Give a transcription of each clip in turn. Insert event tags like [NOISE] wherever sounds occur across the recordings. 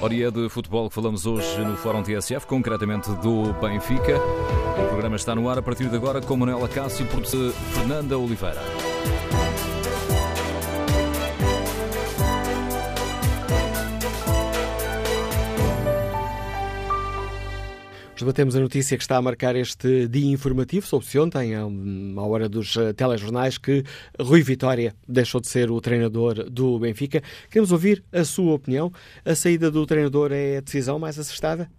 Hora é de futebol que falamos hoje no Fórum TSF, concretamente do Benfica. O programa está no ar a partir de agora com Manuela Cássio e Fernanda Oliveira. Debatemos a notícia que está a marcar este dia informativo. Soube-se ontem, à hora dos eh, telejornais, que Rui Vitória deixou de ser o treinador do Benfica. Queremos ouvir a sua opinião. A saída do treinador é a decisão mais acertada?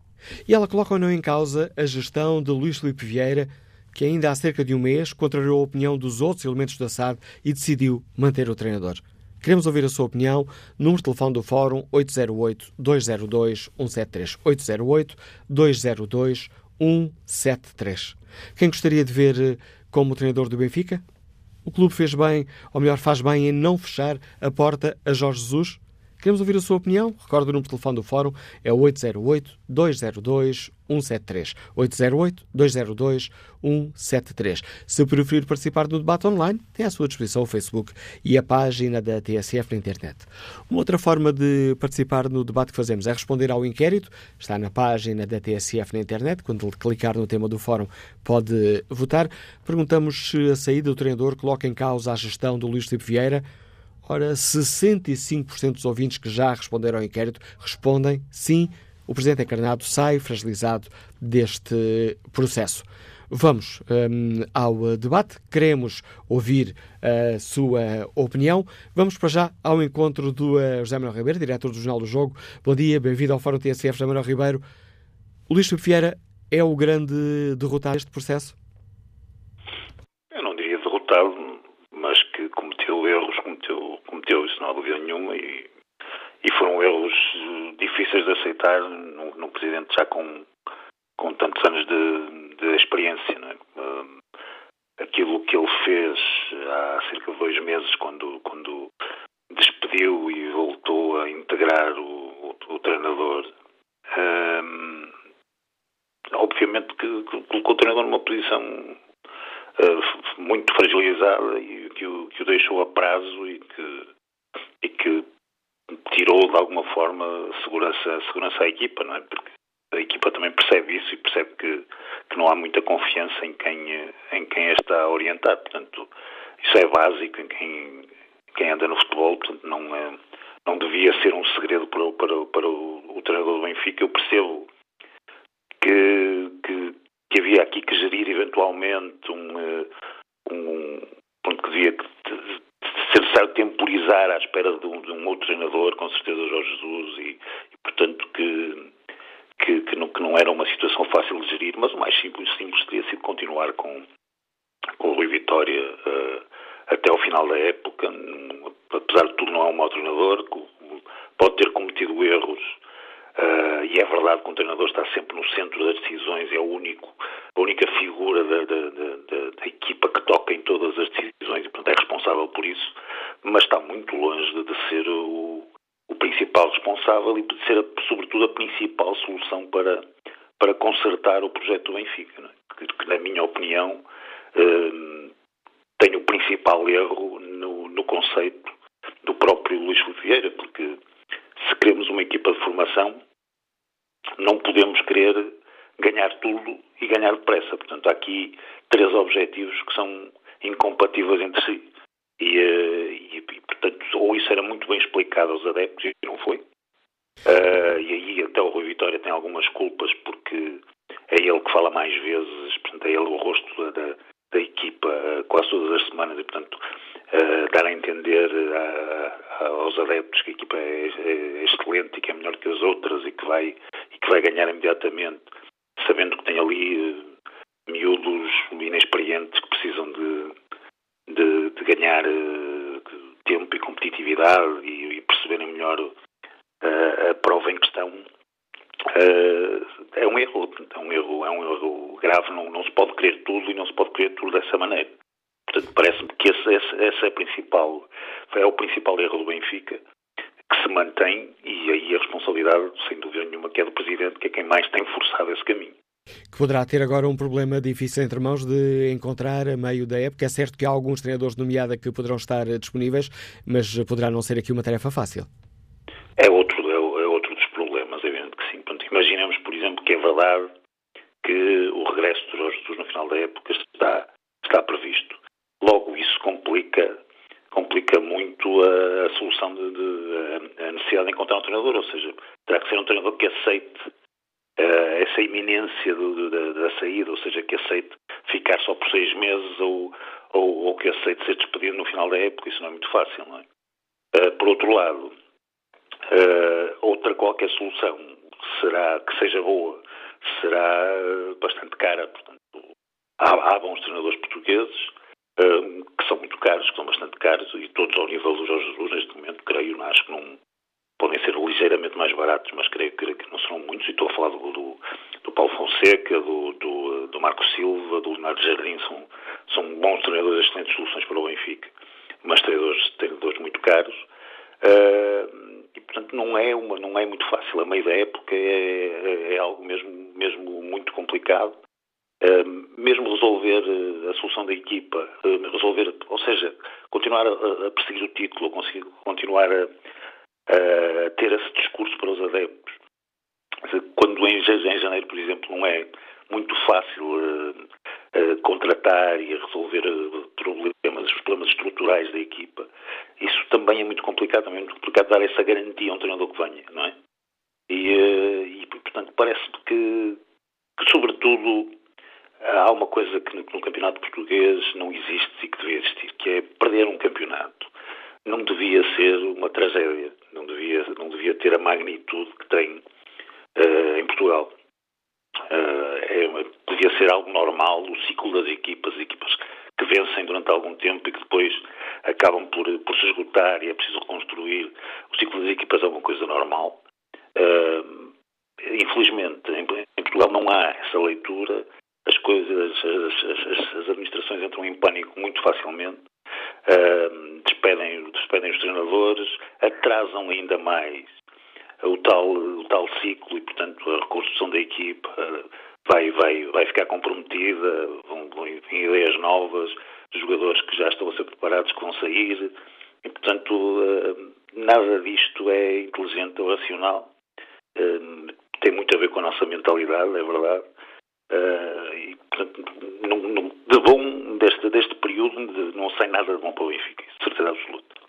E ela coloca ou não em causa a gestão de Luís Filipe Vieira, que ainda há cerca de um mês contrariou a opinião dos outros elementos da SAD e decidiu manter o treinador. Queremos ouvir a sua opinião. Número de telefone do Fórum 808-202-173. 808-202-173. Quem gostaria de ver eh, como treinador do Benfica? O clube fez bem, ou melhor, faz bem em não fechar a porta a Jorge Jesus? Queremos ouvir a sua opinião? Recorde o número de telefone do Fórum, é 808-202-173. 808-202-173. Se preferir participar do debate online, tem à sua disposição o Facebook e a página da TSF na internet. Uma outra forma de participar no debate que fazemos é responder ao inquérito. Está na página da TSF na internet. Quando clicar no tema do Fórum, pode votar. Perguntamos se a saída do treinador coloca em causa a gestão do Luís Filipe Vieira. Ora, 65% dos ouvintes que já responderam ao inquérito respondem sim, o Presidente encarnado sai fragilizado deste processo. Vamos um, ao debate, queremos ouvir a sua opinião. Vamos para já ao encontro do uh, José Manuel Ribeiro, diretor do Jornal do Jogo. Bom dia, bem-vindo ao Fórum TSF, José Manuel Ribeiro. O Luís Filipe Vieira é o grande derrotado deste processo? Eu não diria derrotado, mas que cometeu erros, cometeu, cometeu isso não há dúvida nenhuma e, e foram erros difíceis de aceitar num, num presidente já com, com tantos anos de, de experiência. É? aquilo que ele fez há cerca de dois meses, quando, quando despediu e voltou a integrar o, o, o treinador, um, obviamente que, que colocou o treinador numa posição muito fragilizada e que o, que o deixou a prazo e que, e que tirou de alguma forma segurança, segurança à equipa, não é? Porque a equipa também percebe isso e percebe que, que não há muita confiança em quem, em quem a está a orientar. Portanto, isso é básico em quem, quem anda no futebol, portanto, não, é, não devia ser um segredo para, para, para o, o treinador do Benfica. Eu percebo que, que, que, havia aqui que gerir eventualmente um, eh, um ponto que devia necessário temporizar à espera de um, de um, outro treinador, com certeza Jorge Jesus, e, e portanto que, que, que, não, que, não, era uma situação fácil de gerir, mas o mais simples, simples teria sido continuar com, com o Rui Vitória uh, até ao final da época. Apesar de tudo, não é um mau treinador, pode ter cometido erros, uh, e é verdade que um treinador está sempre no centro das decisões, é o único, a única figura da, da, da, da equipa que toca em todas as decisões e, portanto, é responsável por isso, mas está muito longe de, ser o, o, principal responsável e de ser, sobretudo, a principal solução para, para consertar o projeto do Benfica, é? que, que, na minha opinião, uh, tem o principal erro no, no conceito do próprio Luís Vieira, porque se queremos uma equipa de formação, não podemos querer ganhar tudo e ganhar depressa. Portanto, há aqui três objetivos que são incompatíveis entre si. E, eh, e, e, portanto, ou isso era explicado aos adeptos e não foi. Uh, e aí até o Rui Vitória tem algumas culpas porque é ele que fala mais vezes, portanto é ele o rosto da, da equipa uh, quase todas as semanas e portanto uh, dar a entender aos adeptos que a equipa é, é, excelente e que é melhor que as outras e que vai, e que vai ganhar imediatamente sabendo que tem ali uh, miúdos inexperientes que precisam de, de, de ganhar uh, tempo e competitividade e, e perceberem melhor uh, a prova em questão, é um erro, é um erro, é um erro grave, não, não se pode querer tudo e não se pode querer tudo dessa maneira. Portanto, parece-me que esse, esse, esse é, principal, é o principal erro do Benfica, que se mantém, e aí a responsabilidade, sem dúvida nenhuma, que é do Presidente, que é quem mais tem forçado esse caminho. Que poderá ter agora um problema difícil entre mãos de encontrar a meio da época. É certo que há alguns treinadores nomeada que poderão estar disponíveis, mas poderá não ser aqui uma tarefa fácil. É outro, é, é outro dos problemas problemas, é evidente que sim. Portanto, imaginemos, por exemplo, que é verdade que o regresso de Jorge Jesus no final da época está, está previsto. Logo, isso complica, complica muito a, a solução de, de, a necessidade de encontrar um treinador, ou seja, terá que ser um treinador que aceite uh, essa iminência do, da, da, saída, ou seja, que aceite ficar só por seis meses ou, ou, ou, que aceite ser despedido no final da época, isso não é muito fácil, não é? Uh, por outro lado, uh, outra qualquer solução será que seja boa, será bastante cara, portanto, há, há bons treinadores portugueses, que são muito caros, que são bastante caros, e todos ao nível do Jorge Jesus, neste momento, creio, acho que não podem ser ligeiramente mais baratos, mas creio, creio que não serão muitos, e estou a falar do, do, do Paulo Fonseca, do, do, do, Marco Silva, do Leonardo Jardim, são, são bons treinadores, excelentes soluções para o Benfica, mas treinadores, treinadores muito caros, uh, e portanto não é, uma, não é muito fácil, a meio da época é, é, algo mesmo, mesmo muito complicado, Uh, mesmo resolver uh, a solução da equipa, uh, resolver, ou seja, continuar a, a perseguir o título, continuar a, a ter esse discurso para os adeptos. Quando em, em janeiro, por exemplo, não é muito fácil contratar e resolver problemas, os problemas estruturais da equipa, isso também é muito complicado, também é muito complicado dar essa garantia a um treinador que venha, não é? E, e portanto, parece-me que, que, sobretudo, há uma coisa que no, no, campeonato português não existe e que devia existir, que é perder um campeonato. Não devia ser uma tragédia, não devia, não devia ter a magnitude que tem uh, em Portugal. Uh, é, devia ser algo normal, o ciclo das equipas, equipas que vencem durante algum tempo e que depois acabam por, por se esgotar e é preciso reconstruir. O ciclo das equipas é uma coisa normal. Uh, infelizmente, em, em Portugal não há essa leitura as coisas, as, as, as administrações entram em pânico muito facilmente, uh, despedem, despedem os treinadores, atrasam ainda mais o tal, o tal ciclo e, portanto, a reconstrução da equipa vai, vai, vai ficar comprometida, vão, vão ideias novas, jogadores que já estão a ser preparados que vão sair, e, portanto, uh, nada disto é inteligente ou racional. Uh, tem muito a ver com a nossa mentalidade, é verdade, Uh, e, portanto, não, de bom deste, deste período não sai nada de bom para o Benfica, certeza absoluta.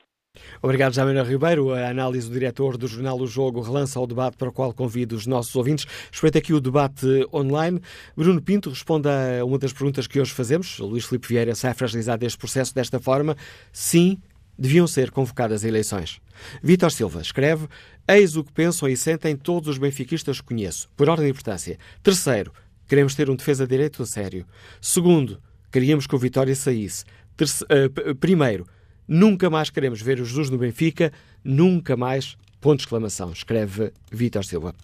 Obrigado, Jamena Ribeiro. A análise do diretor do jornal O Jogo relança o debate para o qual convido os nossos ouvintes. Respeito aqui o debate online. Bruno Pinto responde a uma das perguntas que hoje fazemos. Luís Filipe Vieira sai fragilizado este processo desta forma. Sim, deviam ser convocadas eleições. Vítor Silva escreve: Eis o que pensam e sentem todos os benfiquistas que conheço, por ordem de importância. Terceiro, Queremos ter um defesa de direito a sério. Segundo, queríamos que o Vitória saísse. Terce uh, primeiro, nunca mais queremos ver o Jesus no Benfica, nunca mais Ponto de exclamação, escreve Vítor Silva.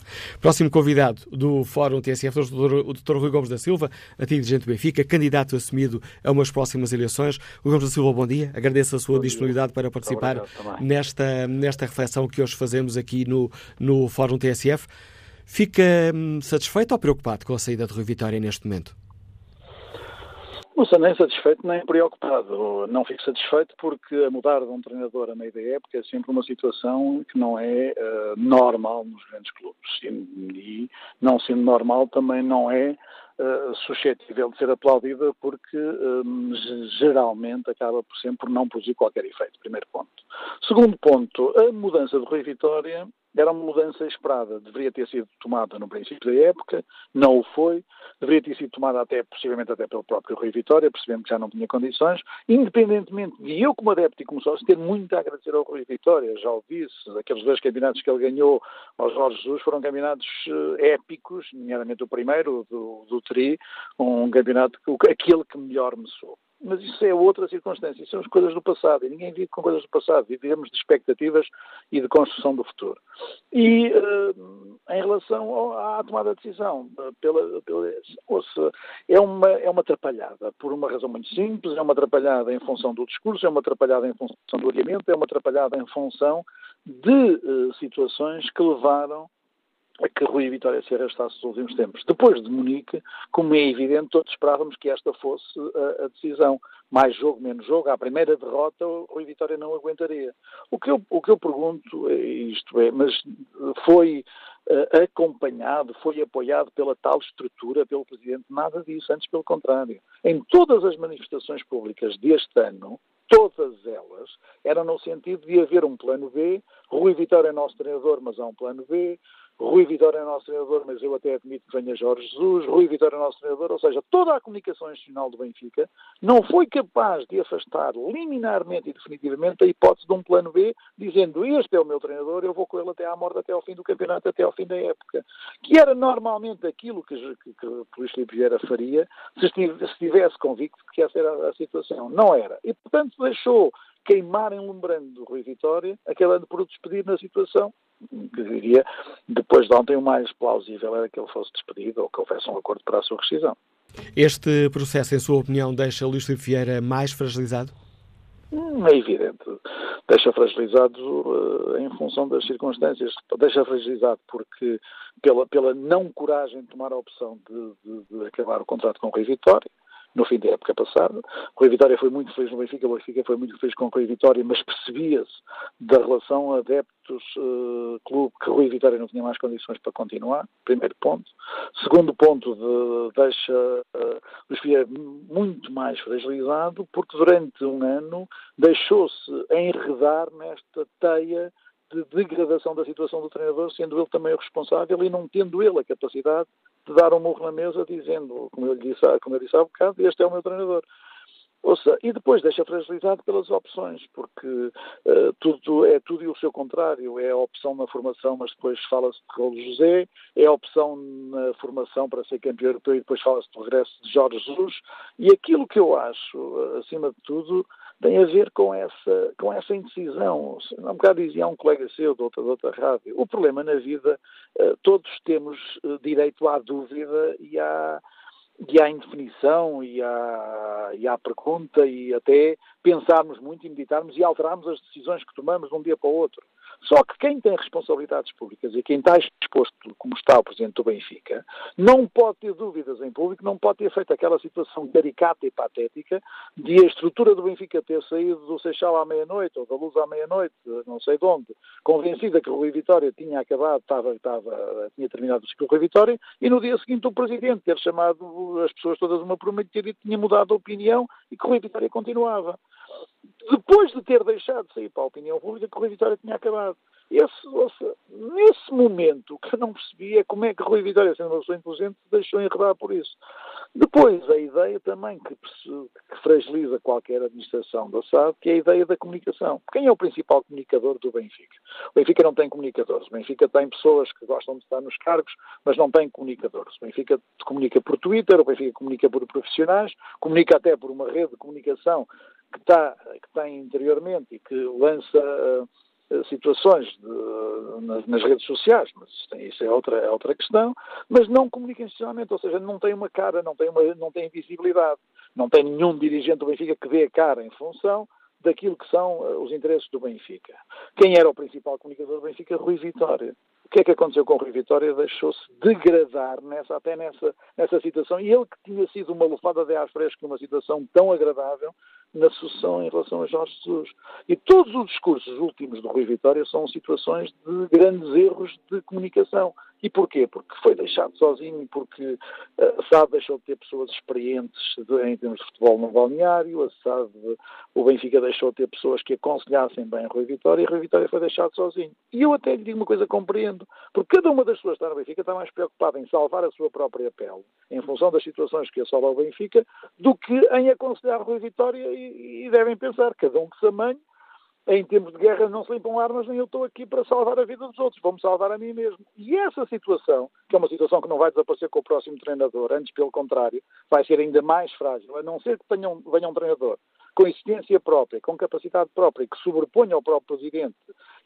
Próximo convidado do Fórum TSF, o Dr. Rui Gomes da Silva, antigo dirigente do Benfica, candidato assumido a umas próximas eleições. Rui Gomes da Silva, bom dia. Agradeço a sua disponibilidade para participar nesta, nesta reflexão que hoje fazemos aqui no, no Fórum TSF. Fica hum, satisfeito ou preocupado com a saída de Rui Vitória neste momento? Não sou nem satisfeito nem preocupado. Não fico satisfeito porque mudar de um treinador a meio da época é sempre uma situação que não é uh, normal nos grandes clubes. E, não sendo normal também não é uh, suscetível de ser aplaudida porque um, geralmente acaba por sempre por não produzir qualquer efeito. Primeiro ponto. Segundo ponto, a mudança de Rui Vitória era uma mudança esperada. Deveria ter sido tomada no princípio da época, não o foi. Deveria ter sido tomada até, possivelmente até pelo próprio Rui Vitória, percebendo que já não tinha condições. Independentemente de eu, como adepto e como sócio, ter muito a agradecer ao Rui Vitória, já o disse, aqueles dois campeonatos que ele ganhou ao Jorge Jesus foram campeonatos eh, épicos, nomeadamente o primeiro, do, do Tri, um campeonato, aquele que melhor me soube mas isso é outra circunstância, isso são as coisas do passado, e ninguém vive com coisas do passado, vivemos de expectativas e de construção do futuro. E uh, em relação ao, à tomada de decisão, uh, pela, pela, ouça, é, uma, é uma atrapalhada, por uma razão muito simples, é uma atrapalhada em função do discurso, é uma atrapalhada em função do oriamento, é uma atrapalhada em função de uh, situações que levaram que Rui Vitória se arrastasse nos últimos tempos. Depois de Munique, como é evidente, todos esperávamos que esta fosse a, a decisão. Mais jogo, menos jogo. À primeira derrota, Rui Vitória não aguentaria. O que eu, o que eu pergunto, é isto é, mas foi uh, acompanhado, foi apoiado pela tal estrutura, pelo Presidente? Nada disso, antes pelo contrário. Em todas as manifestações públicas deste ano, todas elas eram no sentido de haver um plano B. Rui Vitória é nosso treinador, mas há um plano B. Rui Vitória é nosso treinador, mas eu até admito que venha Jorge Jesus, Rui Vitória é nosso treinador, ou seja, toda a comunicação institucional do Benfica não foi capaz de afastar liminarmente e definitivamente a hipótese de um plano B, dizendo este é o meu treinador, eu vou com ele até à morte, até ao fim do campeonato, até ao fim da época. Que era normalmente aquilo que, que, que o Luís Filipe Vieira faria se estivesse convicto que essa era a situação. Não era. E, portanto, deixou queimar em lumbrando do Rui Vitória, acabando por o despedir na situação que diria, depois de ontem o mais plausível era que ele fosse despedido ou que houvesse um acordo para a sua rescisão. Este processo, em sua opinião, deixa Luís Filipe Vieira mais fragilizado? Hum, é evidente. Deixa fragilizado uh, em função das circunstâncias. Deixa fragilizado porque, pela, pela não coragem de tomar a opção de, de, de acabar o contrato com o Rui Vitória, no fim da época passada. Rui Vitória foi muito feliz no Benfica, o Benfica foi muito feliz com o Rui Vitória, mas percebia-se da relação adeptos-clube uh, que Rui Vitória não tinha mais condições para continuar, primeiro ponto. Segundo ponto, de, deixa uh, Benfica muito mais fragilizado, porque durante um ano deixou-se enredar nesta teia de degradação da situação do treinador, sendo ele também o responsável e não tendo ele a capacidade de dar um murro na mesa dizendo, como eu, lhe disse, como eu disse há bocado, este é o meu treinador. Ouça, e depois deixa fragilizado pelas opções, porque uh, tudo é tudo e o seu contrário. É a opção na formação, mas depois fala-se de Rolo José, é a opção na formação para ser campeão europeu e depois fala-se do regresso de Jorge Jesus. E aquilo que eu acho, acima de tudo, tem a ver com essa, com essa indecisão. Há um bocado dizia um colega seu de outra, de outra rádio, o problema na vida, uh, todos temos uh, direito à dúvida e à, e à indefinição e à, e à pergunta e até pensarmos muito e meditarmos e alterarmos as decisões que tomamos de um dia para o outro. Só que quem tem responsabilidades públicas e quem está exposto, como está o Presidente do Benfica, não pode ter dúvidas em público, não pode ter feito aquela situação caricata e patética de a estrutura do Benfica ter saído do Seixal à meia-noite ou da Luz à meia-noite, não sei de onde, convencida que o Rui Vitória tinha acabado, estava, estava, tinha terminado o ciclo Rui Vitória, e no dia seguinte o Presidente ter chamado as pessoas todas uma por uma e tinha mudado a opinião e que o Rui Vitória continuava depois de ter deixado de sair para a opinião pública que Rui Vitória tinha acabado. Esse, nesse momento, que eu não percebi é como é que Rui Vitória, sendo uma pessoa inteligente, deixou enredar por isso. Depois, a ideia também que, que fragiliza qualquer administração da SAD, que é a ideia da comunicação. Quem é o principal comunicador do Benfica? O Benfica não tem comunicadores. O Benfica tem pessoas que gostam de estar nos cargos, mas não tem comunicadores. O Benfica comunica por Twitter, o Benfica comunica por profissionais, comunica até por uma rede de comunicação que está, que tem interiormente e que lança uh, situações de, nas, nas, redes sociais, mas isso é outra, é outra questão, mas não comunica institucionalmente, ou seja, não tem uma cara, não tem, uma, não tem visibilidade, não tem nenhum dirigente do Benfica que dê a cara em função daquilo que são uh, os interesses do Benfica. Quem era o principal comunicador do Benfica? Rui Vitória. O que é que aconteceu com o Rui Vitória? Deixou-se degradar nessa, até nessa, nessa situação. E ele que tinha sido uma lufada de ar fresco numa situação tão agradável, na sucessão em relação a Jorge Jesus. E todos os discursos últimos do Rui Vitória são situações de grandes erros de comunicação. E porquê? Porque foi deixado sozinho, porque a SAD deixou de ter pessoas experientes em termos de futebol no balneário, a SAD, o Benfica deixou de ter pessoas que aconselhassem bem Rui Vitória e Rui Vitória foi deixado sozinho. E eu até lhe digo uma coisa, compreendo, porque cada uma das pessoas que está no Benfica está mais preocupada em salvar a sua própria pele, em função das situações que assolam o Benfica, do que em aconselhar Rui Vitória e, e devem pensar, cada um que se amanhe, em tempos de guerra não se limpam armas, nem eu estou aqui para salvar a vida dos outros, vou-me salvar a mim mesmo. E essa situação, que é uma situação que não vai desaparecer com o próximo treinador, antes pelo contrário, vai ser ainda mais frágil, a não ser que tenham, venha um treinador com existência própria, com capacidade própria, que sobreponha ao próprio presidente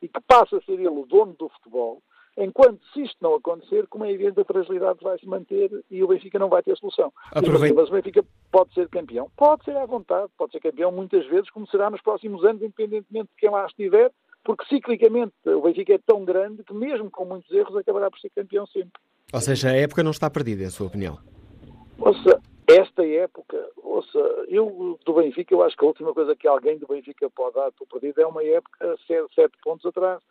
e que passe a ser ele o dono do futebol, Enquanto, se isto não acontecer, como é evidente, a fragilidade vai se manter e o Benfica não vai ter solução. Aproveita. Mas o Benfica pode ser campeão? Pode ser à vontade, pode ser campeão muitas vezes, como será nos próximos anos, independentemente de quem lá estiver, porque ciclicamente o Benfica é tão grande que mesmo com muitos erros acabará por ser campeão sempre. Ou seja, a época não está perdida, em sua opinião? Ouça, esta época, ouça, eu do Benfica, eu acho que a última coisa que alguém do Benfica pode dar por perdido é uma época sete pontos atrás.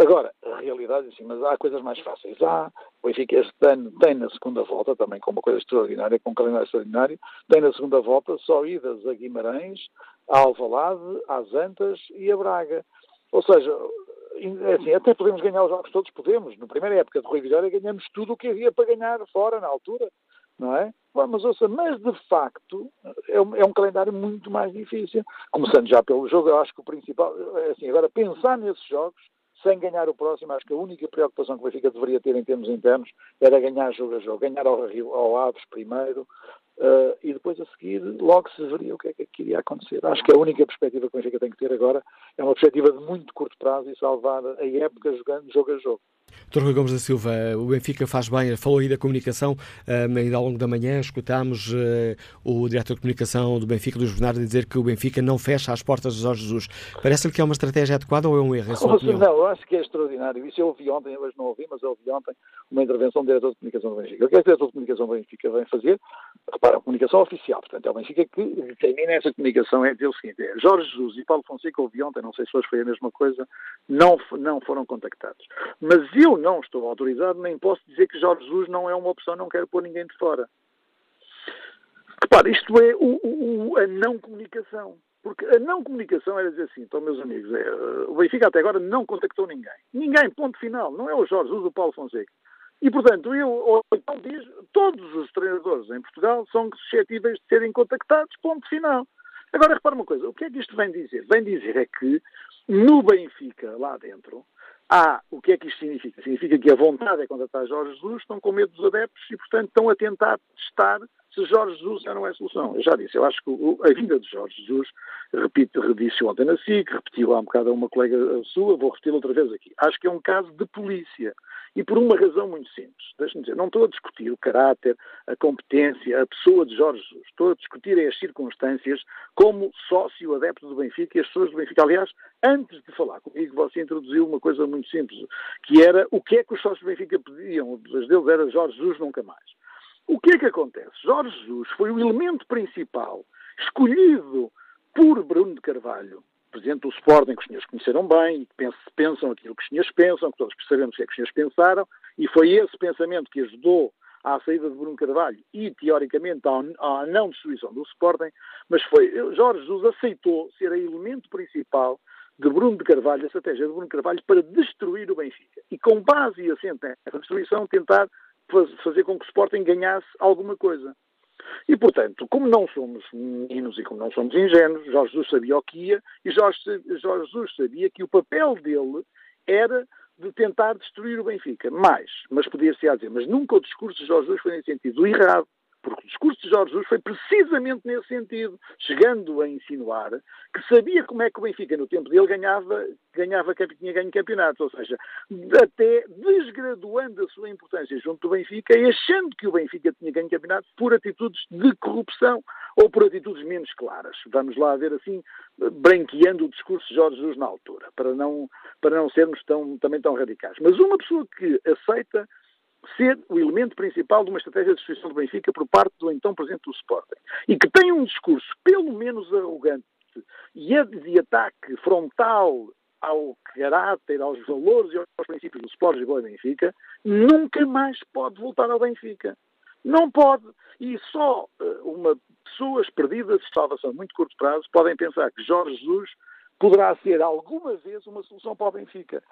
Agora, a realidade é assim, mas há coisas mais fáceis. Há, o Benfica este ano tem na segunda volta, também com uma coisa extraordinária, com um calendário extraordinário, tem na segunda volta só idas a Guimarães, a Alvalade, às Antas e a Braga. Ou seja, é assim, até podemos ganhar os jogos todos, podemos. Na primeira época de Rui Vitória ganhamos tudo o que havia para ganhar fora na altura, não é? Mas, ouça, mas de facto é um, é um, calendário muito mais difícil. Começando já pelo jogo, eu acho que o principal, é assim, agora pensar nesses jogos sem ganhar o próximo, acho que a única preocupação que o Benfica deveria ter em termos internos era ganhar jogo a jogo, ganhar ao, ao Aves primeiro uh, e depois a seguir logo se veria o que é que iria acontecer. Acho que a única perspectiva que o Benfica tem que ter agora é uma perspectiva de muito curto prazo e salvar a época jogando jogo a jogo. Dr. Rui Gomes da Silva, o Benfica faz bem, falou aí da comunicação, um, ainda ao longo da manhã escutámos uh, o diretor de comunicação do Benfica, Luís Bernardo, dizer que o Benfica não fecha as portas de Jorge Jesus. Parece-lhe que é uma estratégia adequada ou é um erro? Não, eu acho que é extraordinário. Isso eu ouvi ontem, hoje não ouvi, mas eu ouvi ontem uma intervenção do diretor de comunicação do Benfica. O que é que o diretor de comunicação do Benfica vem fazer? Repara, a comunicação oficial, portanto, é o Benfica que determina essa comunicação, é dizer o seguinte, é Jorge Jesus e Paulo Fonseca, ouvi ontem, não sei se hoje foi a mesma coisa, não, não foram contactados. Mas eu não estou autorizado, nem posso dizer que Jorge Jesus não é uma opção, não quero pôr ninguém de fora. Repare, isto é o, o, a não comunicação. Porque a não comunicação era dizer assim, então, meus amigos, é, o Benfica até agora não contactou ninguém. Ninguém, ponto final. Não é o Jorge Jesus, o Paulo Fonseca. E, portanto, eu, então diz, todos os treinadores em Portugal são suscetíveis de serem contactados, ponto final. Agora, repara uma coisa, o que é que isto vem dizer? Vem dizer é que no Benfica, lá dentro, há, o que é que isto significa? Significa que a vontade é contratar Jorge Jesus, estão com medo dos adeptos e, portanto, estão a tentar testar se Jorge Jesus já não é solução. Eu já disse, eu acho que a vinda de Jorge Jesus, repito, redisse ontem na SIC, repetiu há um bocado a uma colega sua, vou repetir outra vez aqui. Acho que é um caso de polícia. E por uma razão muito simples. Deixe-me dizer, não estou a discutir o caráter, a competência, a pessoa de Jorge Jesus. Estou a discutir as circunstâncias como sócio adepto do Benfica e as pessoas do Benfica. Aliás, antes de falar comigo, você introduziu uma coisa muito simples, que era o que é que os sócios do Benfica pediam. Um deles era Jorge Jesus nunca mais. O que é que acontece? Jorge Jesus foi o elemento principal escolhido por Bruno de Carvalho, presidente do Sporting, que os senhores conheceram bem e que pensam aquilo que os senhores pensam, que todos percebemos o que é que os senhores pensaram, e foi esse pensamento que ajudou à saída de Bruno Carvalho e, teoricamente, à, não destruição do Sporting, mas foi, Jorge Jesus aceitou ser o elemento principal de Bruno de Carvalho, a estratégia de Bruno Carvalho, para destruir o Benfica. E com base e assento nessa destruição, tentar fazer com que o Sporting ganhasse alguma coisa. E, portanto, como não somos meninos e como não somos ingênuos, Jorge Jesus sabia o que ia e Jorge, Jorge Jesus sabia que o papel dele era de tentar destruir o Benfica. Mais, mas podia-se dizer, mas nunca o discurso de Jorge Jesus foi nesse sentido errado. Porque o discurso de Jorge Jesus foi precisamente nesse sentido, chegando a insinuar que sabia como é que o Benfica, no tempo dele, ganhava, ganhava tinha ganho campeonatos, ou seja, até desgraduando a sua importância junto do Benfica e achando que o Benfica tinha ganho campeonatos por atitudes de corrupção ou por atitudes menos claras. Vamos lá ver assim, branqueando o discurso de Jorge Jesus na altura, para não, para não sermos tão, também tão radicais. Mas uma pessoa que aceita ser o elemento principal de uma estratégia de destruição do Benfica por parte do então presidente do Sporting. E que tem um discurso pelo menos arrogante e de ataque frontal ao caráter, aos valores e aos princípios do Sporting e do Benfica, nunca mais pode voltar ao Benfica. Não pode. E só uh, uma pessoas perdidas de salvação a muito curto prazo podem pensar que Jorge Jesus poderá ser alguma vez uma solução para o Benfica.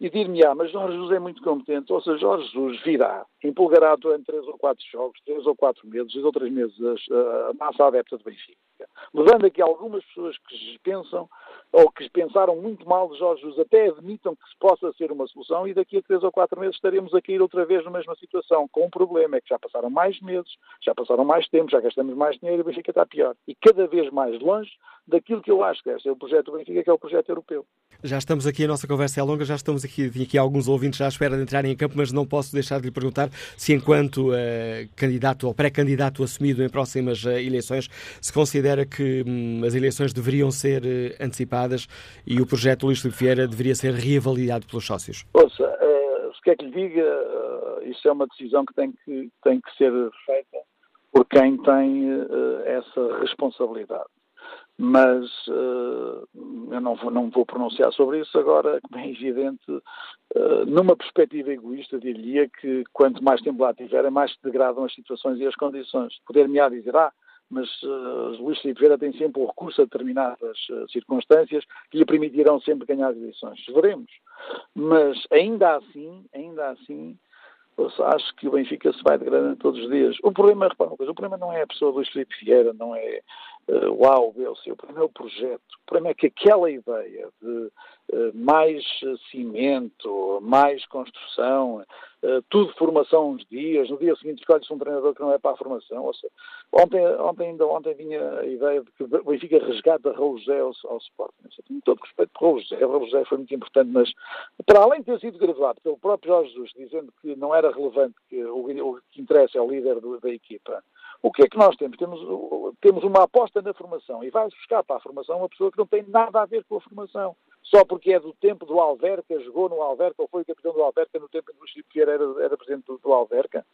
E dir-me, ah, mas Jorge Jesus é muito competente, ou seja, Jorge Jesus virá, empolgará durante três ou quatro jogos, três ou quatro meses, dois ou três meses, a massa adepta do Benfica. Levando aqui algumas pessoas que pensam, ou que pensaram muito mal de Jorge Jesus, até admitam que possa ser uma solução, e daqui a três ou quatro meses estaremos a cair outra vez na mesma situação, com um problema, é que já passaram mais meses, já passaram mais tempo, já gastamos mais dinheiro e o Benfica está pior. E cada vez mais longe daquilo que eu acho que ser o projeto do Benfica, que é o projeto europeu. Já estamos aqui, a nossa conversa é longa, já estamos aqui, aqui alguns ouvintes já à espera de entrarem em campo, mas não posso deixar de lhe perguntar se, enquanto uh, candidato ou pré-candidato assumido em próximas uh, eleições, se considera que hum, as eleições deveriam ser uh, antecipadas e o projeto Luís Filipe Vieira deveria ser reavaliado pelos sócios? Ouça, uh, se quer que lhe diga, uh, isso é uma decisão que tem que, tem que ser feita por quem tem essa responsabilidade. Mas eu não vou, não vou pronunciar sobre isso agora, como é evidente, numa perspectiva egoísta, diria que quanto mais tempo lá tiverem, mais se degradam as situações e as condições. Poder-me-á dizer, ah, mas uh, Luís Filipe Vieira tem sempre o recurso a determinadas uh, circunstâncias que lhe permitirão sempre ganhar as eleições. Veremos. Mas ainda assim, ainda assim, acho que o Benfica se vai degradando todos os dias. O problema, repara uma coisa, o problema não é a pessoa do Luís Filipe Vieira, não é uh, o A ou B ou C, o problema é o projeto. O problema é que aquela ideia de uh, mais cimento, mais construção, uh, tudo formação uns dias, no dia seguinte escolhe-se um treinador que não é para a formação. Ou seja, ontem, ontem, ainda ontem vinha a ideia de que o Benfica resgata Raul José ao, ao Sporting. Eu tenho todo respeito por Raul José. Raul José foi muito importante, mas para além de ter sido graduado pelo próprio Jorge Jesus, dizendo que não era relevante, que o, o que interessa é o líder do, da equipa, o que é que nós temos? temos? Temos uma aposta na formação e vai buscar para a formação uma pessoa que não tem nada a ver com a formação. Só porque é do tempo do Alverca, jogou no Alverca ou foi capitão do Alverca no tempo em que o Chico Vieira era, era presidente do, do Alverca.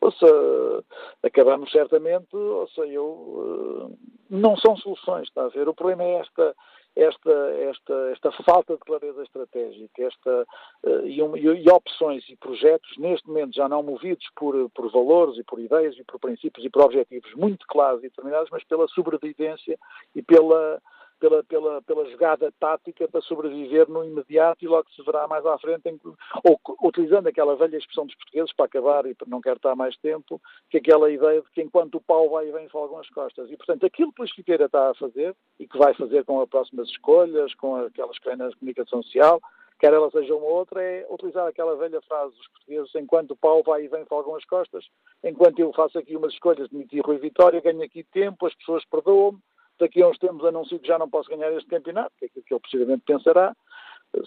Ou seja, acabamos certamente, ou seja, eu, eh, não são soluções, está a ver? O problema é esta, esta, esta, esta falta de clareza estratégica esta, uh, e, e, opções e projetos, neste momento já não movidos por, por valores e por ideias e por princípios e por objetivos muito claros e determinados, mas pela sobrevivência e pela, pela, pela, pela jogada tática para sobreviver no imediato e logo se verá mais à frente, em, ou utilizando aquela velha expressão dos portugueses para acabar e não quero estar mais tempo, que aquela ideia de que enquanto o pau vai e vem folgam as costas. E, portanto, aquilo que o Figueira está a fazer e que vai fazer com as próximas escolhas, com aquelas que vêm na comunicação social, quer ela seja uma ou outra, é utilizar aquela velha frase dos portugueses, enquanto o pau vai e vem folgam as costas, enquanto eu faço aqui umas escolhas de meter Rui Vitória, ganho aqui tempo, as pessoas perdoam-me, daqui a uns tempos anuncio que já não posso ganhar este campeonato, que é aquilo que ele possivelmente pensará,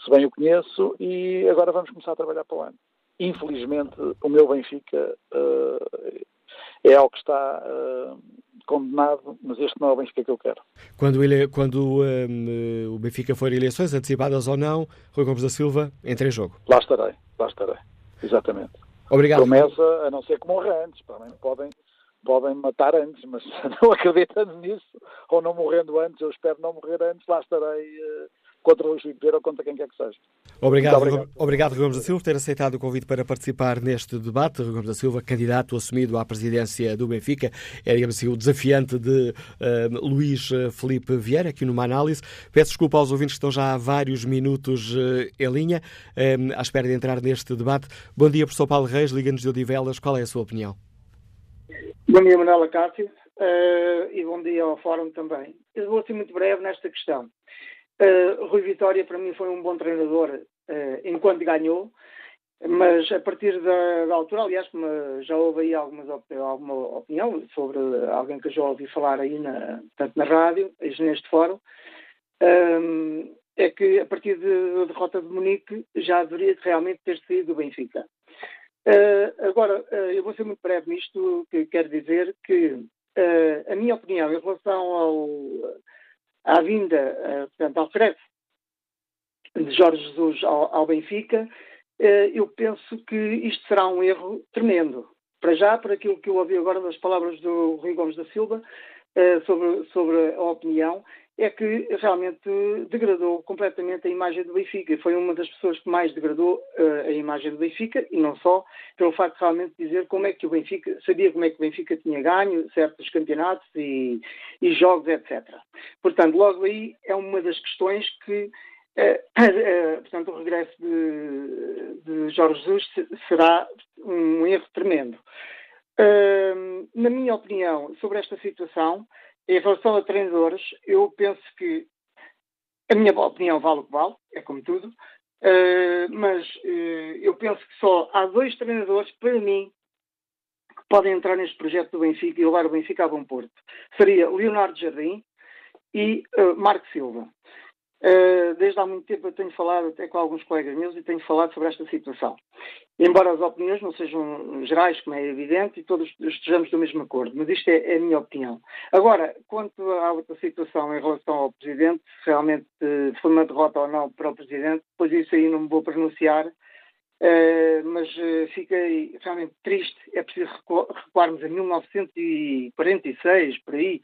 se bem o conheço, e agora vamos começar a trabalhar para o ano. Infelizmente, o meu Benfica uh, é algo que está uh, condenado, mas este não é o Benfica que eu quero. Quando, ele, quando um, o Benfica for eleições, antecipadas ou não, Rui Gomes da Silva entra em jogo. Lá estarei, lá estarei, exatamente. Obrigado. Promessa, a não ser que morra antes, também podem podem matar antes, mas [LAUGHS] não acreditando nisso, ou não morrendo antes, eu espero não morrer antes, lá estarei uh, contra o Luís ou contra quem quer que seja. Obrigado, obrigado. obrigado Rui Gomes da Silva, por ter aceitado o convite para participar neste debate. Rui Gomes da Silva, candidato assumido à presidência do Benfica, é, digamos assim, o desafiante de uh, Luís eh, Felipe Vieira, aqui numa análise. Peço desculpa aos ouvintes que estão já há vários minutos uh, em linha, à espera de entrar neste debate. Bom dia, professor Paulo Reis, Liga-nos de Odivelas, qual é a sua opinião? Bom dia, Manuela Cássio, uh, e bom dia ao Fórum também. Eu vou ser muito breve nesta questão. Uh, Rui Vitória, para mim, foi um bom treinador uh, enquanto ganhou, mas a partir da, da altura, aliás, já houve aí algumas, alguma opinião sobre alguém que eu já ouvi falar aí, na, tanto na rádio, neste fórum, é que a partir da derrota de Munique já deveria realmente ter saído do Benfica. Uh, agora, uh, eu vou ser muito breve nisto, que quero dizer que uh, a minha opinião em relação ao, à vinda, portanto, ao regresso de Jorge Jesus ao, ao Benfica, eu penso que isto será um erro tremendo. Para já, por aquilo que eu ouvi agora das palavras do Rui Gomes da Silva, sobre, sobre a opinião, é que realmente degradou completamente a imagem do Benfica. Foi uma das pessoas que mais degradou uh, a imagem do Benfica e não só pelo facto de realmente dizer como é que o Benfica, sabia como é que o Benfica tinha ganho certos campeonatos e, e jogos, etc. Portanto, logo aí é uma das questões que, uh, uh, [COUGHS] portanto, o regresso de, de Jorge Jesus será um erro tremendo. na minha opinião sobre esta situação, em relação a treinadores, eu penso que a minha opinião vale o que vale, é como tudo, uh, mas uh, eu penso que só há dois treinadores, para mim, que podem entrar neste projeto do Benfica e levar o Benfica a bom porto. Seria Leonardo Jardim e uh, Marco Silva. Uh, desde há muito tempo eu tenho falado até com alguns colegas meus e tenho falado sobre esta situação. Embora as opiniões não sejam gerais, como é evidente, e todos estejamos do mesmo acordo, mas isto é, é a minha opinião. Agora, quanto à outra situação em relação ao Presidente, se realmente foi uma derrota ou não para o Presidente, pois isso aí não me vou pronunciar, uh, mas fiquei realmente triste. É preciso recuarmos a 1946, por aí,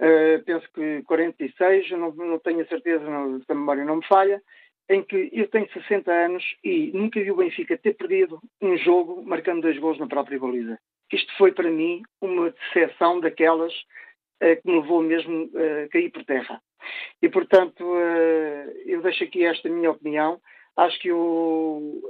Uh, penso que 46, não, não tenho a certeza, não, se a memória não me falha, em que eu tenho 60 anos e nunca vi o Benfica ter perdido um jogo marcando dois gols na própria baliza. Isto foi para mim uma decepção daquelas uh, que me levou mesmo a uh, cair por terra. E portanto, eu deixo aqui esta minha opinião. Acho que o,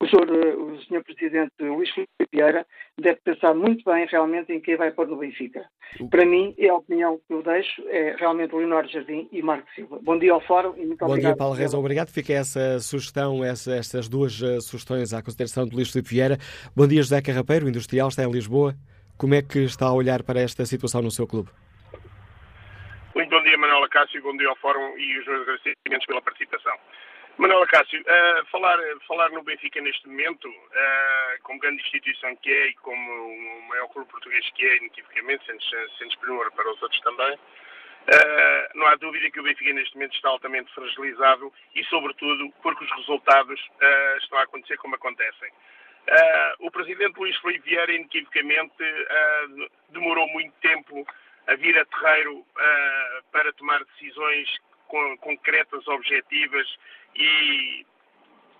o senhor, o senhor Presidente Luís Filipe Vieira deve pensar muito bem realmente em quem vai pôr no Benfica. Para mim, é a opinião que eu deixo, é realmente o Leonardo Jardim e Marco Silva. Bom dia ao Fórum e muito Bom obrigado. Bom dia, Paulo Reza. Obrigado. Fica essa sugestão, essa, estas duas uh, sugestões à consideração de Luís Filipe Vieira. Bom dia, José Carrapeiro, industrial, está em Lisboa. Como é que está a olhar para esta situação no seu clube? Muito bom dia, Manuela Cássio, bom dia ao Fórum e os meus agradecimentos pela participação. Manuela Cássio, uh, falar, falar no Benfica neste momento, uh, como grande instituição que é e como o maior clube português que é, inequivocamente, sendo, sendo para os outros também, uh, não há dúvida que o Benfica neste momento está altamente fragilizado e, sobretudo, porque os resultados estão a acontecer como acontecem. o presidente Luís Felipe Vieira, inequivocamente, demorou muito tempo a vir a terreiro para tomar decisões concretas, objetivas e,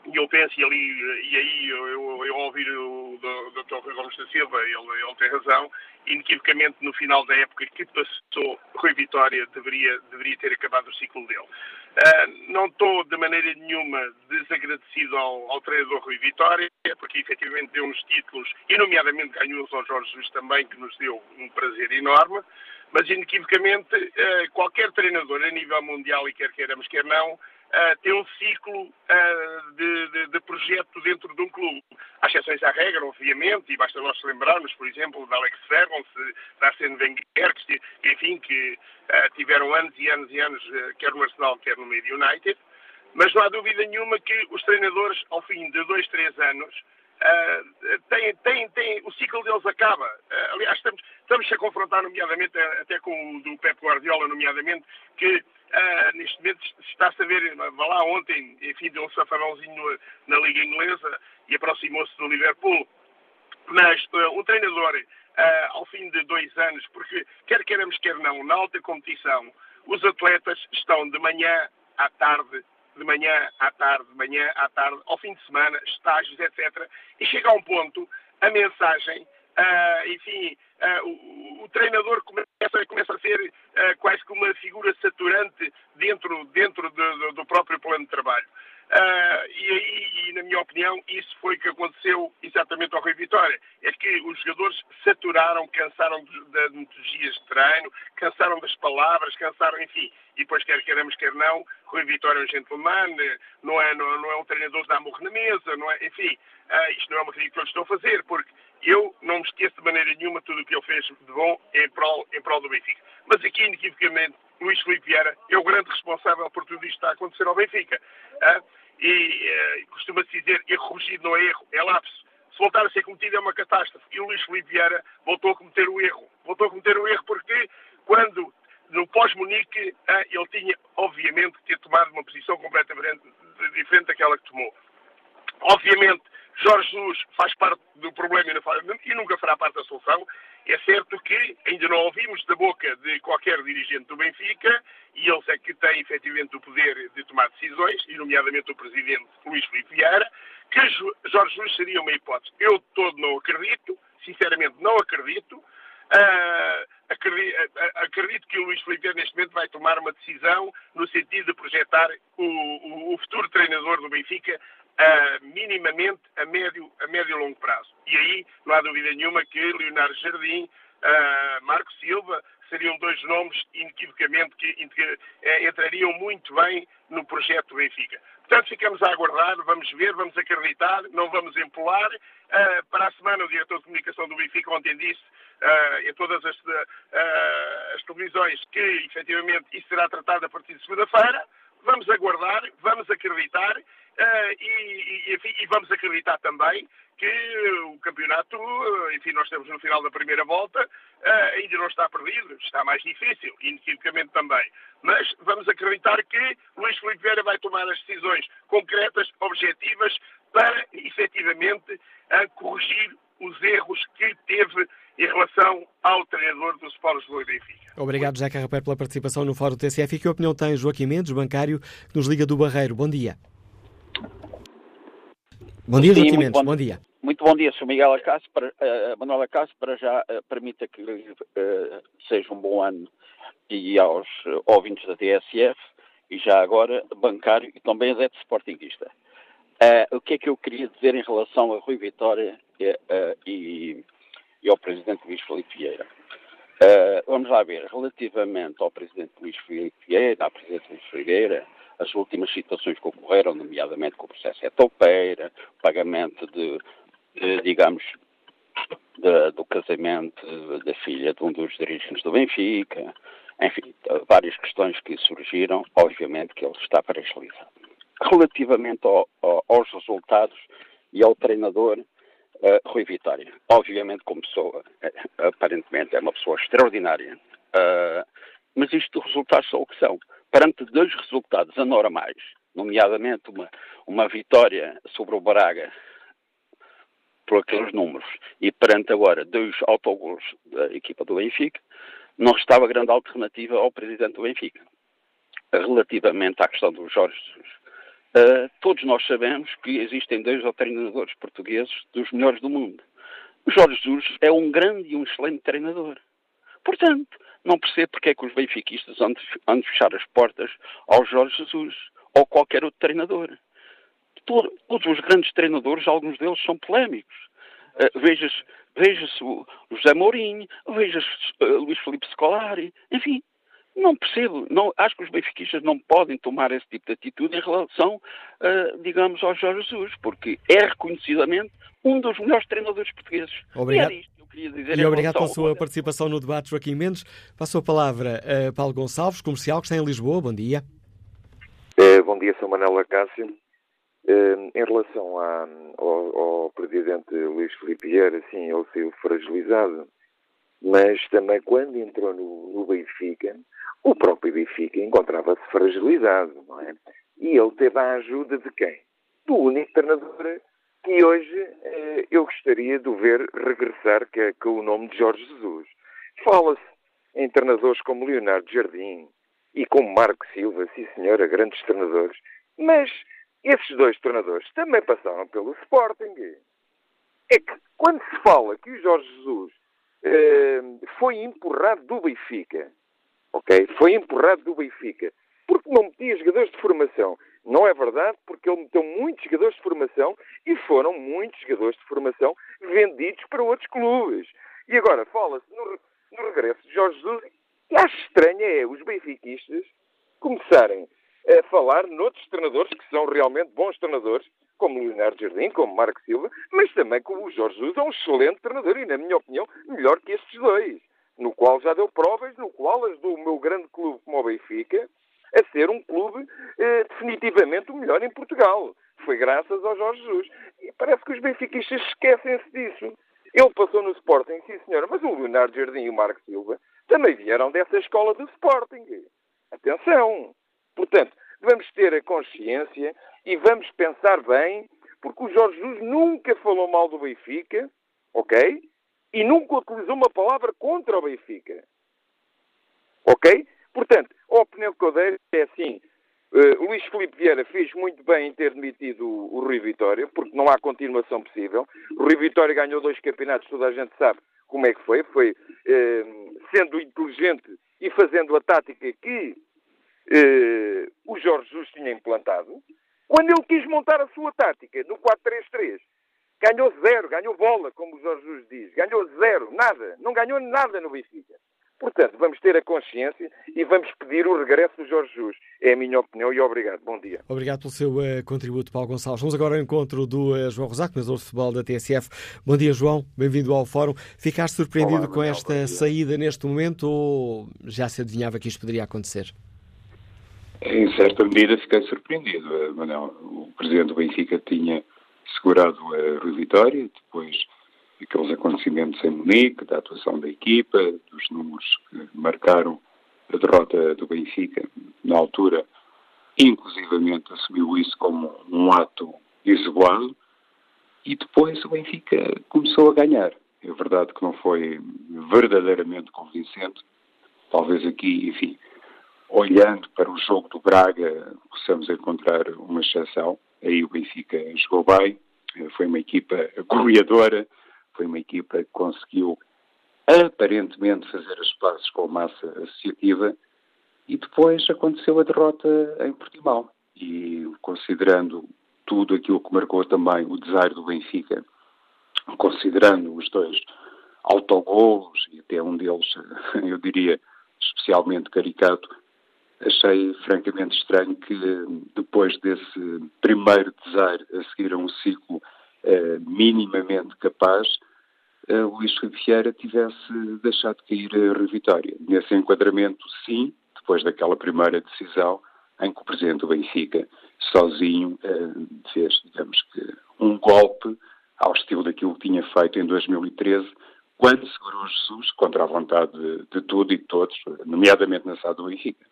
e eu penso, e, ali, e aí eu, eu, eu ouvir o Dr. Rui Gomes da Silva, ele, ele tem razão, inequivocamente no final da época que passou, Rui Vitória deveria, deveria ter acabado o ciclo dele. Uh, não estou de maneira nenhuma desagradecido ao, ao, treinador Rui Vitória, porque efetivamente deu-nos títulos, e nomeadamente ganhou-os ao Jorge Jesus também, que nos deu um prazer enorme, mas inequivocamente uh, qualquer treinador a nível mundial, e quer queiramos, quer não, tem um ciclo uh, de, de, de, projeto dentro de um clube. Há exceções à regra, obviamente, e basta nós lembrarmos, por exemplo, de Alex Ferguson, de Arsene Wenger, que, enfim, que uh, tiveram anos e anos e anos, quer no Arsenal, quer no Medio United, mas não há dúvida nenhuma que os treinadores, ao fim de dois, três anos, Uh, tem, tem, tem, o ciclo deles acaba. Uh, aliás, estamos, estamos a confrontar, nomeadamente, até com o do Pep Guardiola, nomeadamente, que Uh, neste momento está-se a ver, vá lá ontem, enfim, deu um safanãozinho na Liga Inglesa e aproximou-se do Liverpool. Mas uh, um treinador, uh, ao fim de dois anos, porque quer queiramos, quer não, na alta competição, os atletas estão de manhã à tarde, de manhã à tarde, de manhã à tarde, ao fim de semana, estágios, etc. E chega a um ponto, a mensagem uh, enfim, uh, o, o, treinador começa, começa a ser uh, quase que uma figura saturante dentro, dentro de, de, do próprio plano de trabalho. e aí, na minha opinião, isso foi o que aconteceu exatamente ao Rui Vitória. Que os jogadores saturaram, cansaram das metodologias de treino, cansaram das palavras, cansaram, enfim. E depois, quer queiramos, quer não, Rui Vitória é um gentleman, não é, não, não é um treinador de dar morro na mesa, não é, enfim, isto não é uma crítica que eu estou a fazer, porque eu não me esqueço de maneira nenhuma tudo o que ele fez de bom em prol, em prol do Benfica. Mas aqui, inequivocamente, Luís Filipe Vieira é o grande responsável por tudo isto que está a acontecer ao Benfica. Ah, e uh, costuma-se dizer, erro corrigido não é erro, é lapso. Se voltar a ser cometido é uma catástrofe. E o Luís Filipe Vieira voltou a cometer o erro. Voltou a cometer o erro porque quando, no pós-Munique, uh, ele tinha, obviamente, que ter tomado uma posição completamente diferente daquela que tomou. Obviamente, Jorge Jesus faz parte do problema e nunca fará parte da solução. É certo que ainda não ouvimos da boca de qualquer dirigente do Benfica, e eles é que têm efetivamente o poder de tomar decisões, e nomeadamente o presidente Luís Filipe Vieira, que Jorge Jesus seria uma hipótese. Eu todo não acredito, sinceramente não acredito. Uh, acredito, uh, acredito, que o Luís Filipe neste momento vai tomar uma decisão no sentido de projetar o, o, o futuro treinador do Benfica uh, minimamente a médio, a médio e longo prazo. E aí não há dúvida nenhuma que Leonardo Jardim, uh, Marco Silva, seriam dois nomes inequivocamente que, que eh, entrariam muito bem no projeto do Benfica. Portanto, ficamos a aguardar, vamos ver, vamos acreditar, não vamos empolar. Uh, para a semana, o diretor de comunicação do Benfica ontem disse uh, em todas as, uh, as, televisões que efetivamente isso será tratado a partir de segunda-feira. Vamos aguardar, vamos acreditar uh, e, e, e, vamos acreditar também que o campeonato, enfim, nós estamos no final da primeira volta, ainda não está perdido, está mais difícil, inequivocamente também. Mas vamos acreditar que Luís Filipe Vieira vai tomar as decisões concretas, objetivas, para efetivamente corrigir os erros que teve em relação ao treinador do Sport Lisboa e Benfica. Obrigado, José Carrapé, pela participação no Fórum TCF. E que opinião tem Joaquim Mendes, bancário, que nos liga do Barreiro? Bom dia. Bom dia, Sim, Joaquim Mendes. Bom, bom, dia. Muito bom dia, Sr. Miguel Acácio. Para, uh, Manuel Acácio, para já uh, permita que uh, seja um bom ano e aos uh, ouvintes da TSF e já agora bancário e também adepto sportinguista. Uh, o que é que eu queria dizer em relação a Rui Vitória uh, e, e, ao Presidente Luís Filipe Vieira? Uh, vamos lá ver, relativamente ao Presidente Luís Filipe Vieira, à Presidente Luís Figueira, as últimas situações que ocorreram, nomeadamente com o processo Etopeira, o pagamento de, de digamos, de, do casamento da filha de um dos dirigentes do Benfica, enfim, várias questões que surgiram, obviamente que ele está paralisado relativamente ao, ao, aos resultados e ao treinador uh, Rui Vitória. Obviamente, como pessoa, uh, aparentemente é uma pessoa extraordinária, uh, mas isto resultados são o que são. Perante dois resultados anormais, nomeadamente uma, uma vitória sobre o Braga por aqueles números, e perante agora dois autogols da equipa do Benfica, não estava grande alternativa ao presidente do Benfica. Relativamente à questão do Jorge Jesus, Uh, todos nós sabemos que existem dois ou treinadores portugueses dos melhores do mundo. O Jorge Jesus é um grande e um excelente treinador. Portanto, não percebo porque é que os benfiquistas andam de fechar as portas ao Jorge Jesus ou qualquer outro treinador. Todo, todos os grandes treinadores, alguns deles são polémicos. Uh, veja-se veja o José Mourinho, veja-se uh, Luís Felipe Scolari, enfim, não percebo. Não, acho que os benfiquistas não podem tomar esse tipo de atitude em relação, uh, digamos, ao Jorge Jesus, porque é reconhecidamente um dos melhores treinadores portugueses. Obrigado. E, e obrigado pela sua participação no debate, Joaquim Mendes. Passo a palavra a Paulo Gonçalves, comercial, que está em Lisboa. Bom dia. É, bom dia, sou Manuel Acácio. É, em relação à, ao, ao, presidente Luís Filipe Vieira, sim, ele saiu fragilizado, mas também quando entrou no, no Benfica, o próprio Benfica encontrava-se fragilizado, não é? E ele teve a ajuda de quem? Do único treinador que hoje eh, eu gostaria de ver regressar, que é com o nome de Jorge Jesus. Fala-se em treinadores como Leonardo Jardim e como Marco Silva, sim senhora, grandes treinadores, mas esses dois treinadores também passaram pelo Sporting. É que quando se fala que o Jorge Jesus foi empurrado do Benfica ok? Foi empurrado do Benfica. Porque não metia jogadores de formação. Não é verdade, porque ele meteu muitos jogadores de formação e foram muitos jogadores de formação vendidos para outros clubes. E agora fala-se no, no, regresso de Jorge Jesus. E acho estranho é os benfiquistas começarem a falar noutros treinadores que são realmente bons treinadores, como Leonardo Jardim, como Marco Silva, mas também como o Jorge Jesus é um excelente treinador e, na minha opinião, melhor que estes dois no qual já deu provas, no qual ajudou o meu grande clube como o Benfica a ser um clube eh, definitivamente o melhor em Portugal. Foi graças ao Jorge Jesus. E parece que os benfiquistas esquecem-se disso. Ele passou no Sporting, sim senhora, mas o Leonardo Jardim e o Marco Silva também vieram dessa escola do Sporting. Atenção! Portanto, vamos ter a consciência e vamos pensar bem, porque o Jorge Jesus nunca falou mal do Benfica, ok? e nunca utilizou uma palavra contra o Benfica. Ok? Portanto, a opinião que eu dei é assim. Uh, Luís Filipe Vieira fez muito bem em ter demitido o, o Rui Vitória, porque não há continuação possível. O Rui Vitória ganhou dois campeonatos, toda a gente sabe como é que foi. Foi uh, sendo inteligente e fazendo a tática que uh, o Jorge Jesus tinha implantado. Quando ele quis montar a sua tática no 4-3-3, Ganhou zero, ganhou bola, como o Jorge Jesus diz. Ganhou zero, nada. Não ganhou nada no Benfica. Portanto, vamos ter a consciência e vamos pedir o regresso do Jorge Jus. É a minha opinião e obrigado. Bom dia. Obrigado pelo seu uh, contributo, Paulo Gonçalves. Vamos agora ao encontro do uh, João Rosaco, coordenador de futebol da TSF. Bom dia, João. Bem-vindo ao Fórum. Ficaste surpreendido Olá, com esta saída neste momento ou já se adivinhava que isto poderia acontecer? Em certa medida fiquei surpreendido. Eh, Manuel, o presidente do Benfica tinha segurado a Rui Vitória, depois aqueles acontecimentos em Munique, da atuação da equipa, dos números que marcaram a derrota do Benfica. Na altura, inclusivamente, assumiu isso como um ato isolado e depois o Benfica começou a ganhar. É verdade que não foi verdadeiramente convincente. Talvez aqui, enfim, olhando para o jogo do Braga, possamos encontrar uma exceção. Aí o Benfica jogou bem, foi uma equipa goleadora, foi uma equipa que conseguiu aparentemente fazer as pazes com a massa associativa e depois aconteceu a derrota em Portimão. E considerando tudo aquilo que marcou também o desaire do Benfica, considerando os dois autogolos e até um deles, [LAUGHS] eu diria, especialmente caricato, achei francamente estranho que depois desse primeiro desaire a seguir a um ciclo eh, minimamente capaz, uh, Luís Vieira tivesse deixado cair a revitória. Nesse enquadramento, sim, depois daquela primeira decisão, em que o presidente do Benfica, sozinho, uh, fez, digamos que, um golpe ao estilo daquilo que tinha feito em 2013, quando segurou Jesus contra a vontade de, de tudo e de todos, nomeadamente na SAD do Benfica.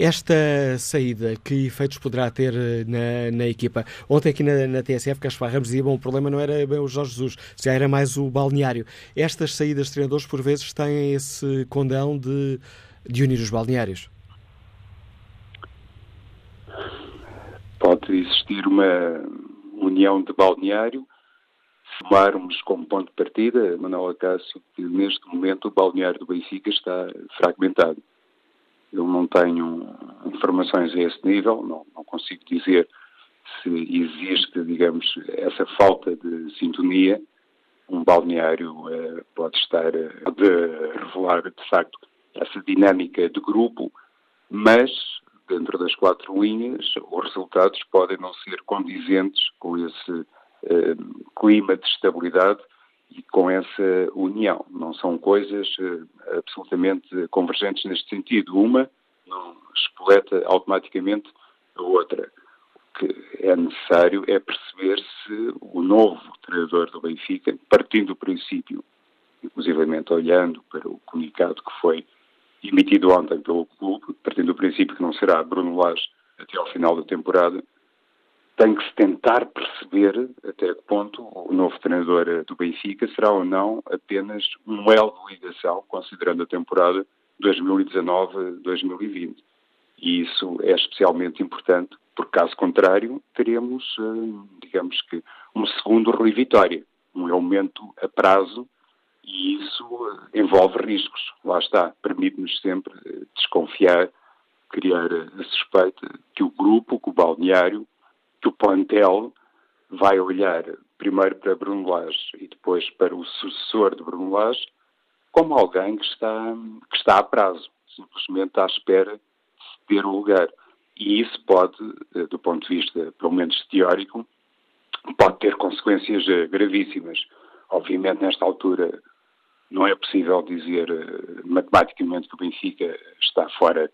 Esta saída, que efeitos poderá ter eh, na, na equipa? Ontem aqui na, na TSF, Gaspar Ramos dizia, bom, o problema não era bem o Jorge Jesus, já era mais o balneário. Estas saídas de treinadores, por vezes, têm esse condão de, de unir os balneários? Pode existir uma união de balneário, tomarmos como ponto de partida, Manuel Acácio, que neste momento o balneário do Benfica está fragmentado. Eu não tenho informações a esse nível, não, não consigo dizer se existe, digamos, essa falta de sintonia. Um balneário uh, pode estar, uh, de revelar de facto essa dinâmica de grupo, mas dentro das quatro linhas os resultados podem não ser condizentes com esse uh, clima de estabilidade e com essa união. Não são coisas uh, absolutamente convergentes neste sentido. Uma não espoleta automaticamente a outra. O que é necessário é perceber se o novo treinador do Benfica, partindo do princípio, inclusivamente olhando para o comunicado que foi emitido ontem pelo clube, partindo do princípio que não será Bruno Lage até ao final da temporada, tem que se tentar perceber até que ponto o novo treinador do Benfica será ou não apenas um elo de ligação, considerando a temporada 2019-2020. E isso é especialmente importante, porque caso contrário, teremos, eh, digamos que, um segundo Rui Vitória, um elemento a prazo, e isso eh, envolve riscos. Lá está, permite-nos sempre eh, desconfiar, criar a suspeita que o grupo, que o balneário, que o plantel vai olhar primeiro para Bruno Lage e depois para o sucessor de Bruno Lage como alguém que está, que está a prazo, simplesmente à espera de ter um lugar. E isso pode, eh, do ponto de vista, pelo menos teórico, pode ter consequências eh, gravíssimas. Obviamente, nesta altura, não é possível dizer eh, matematicamente que o Benfica está fora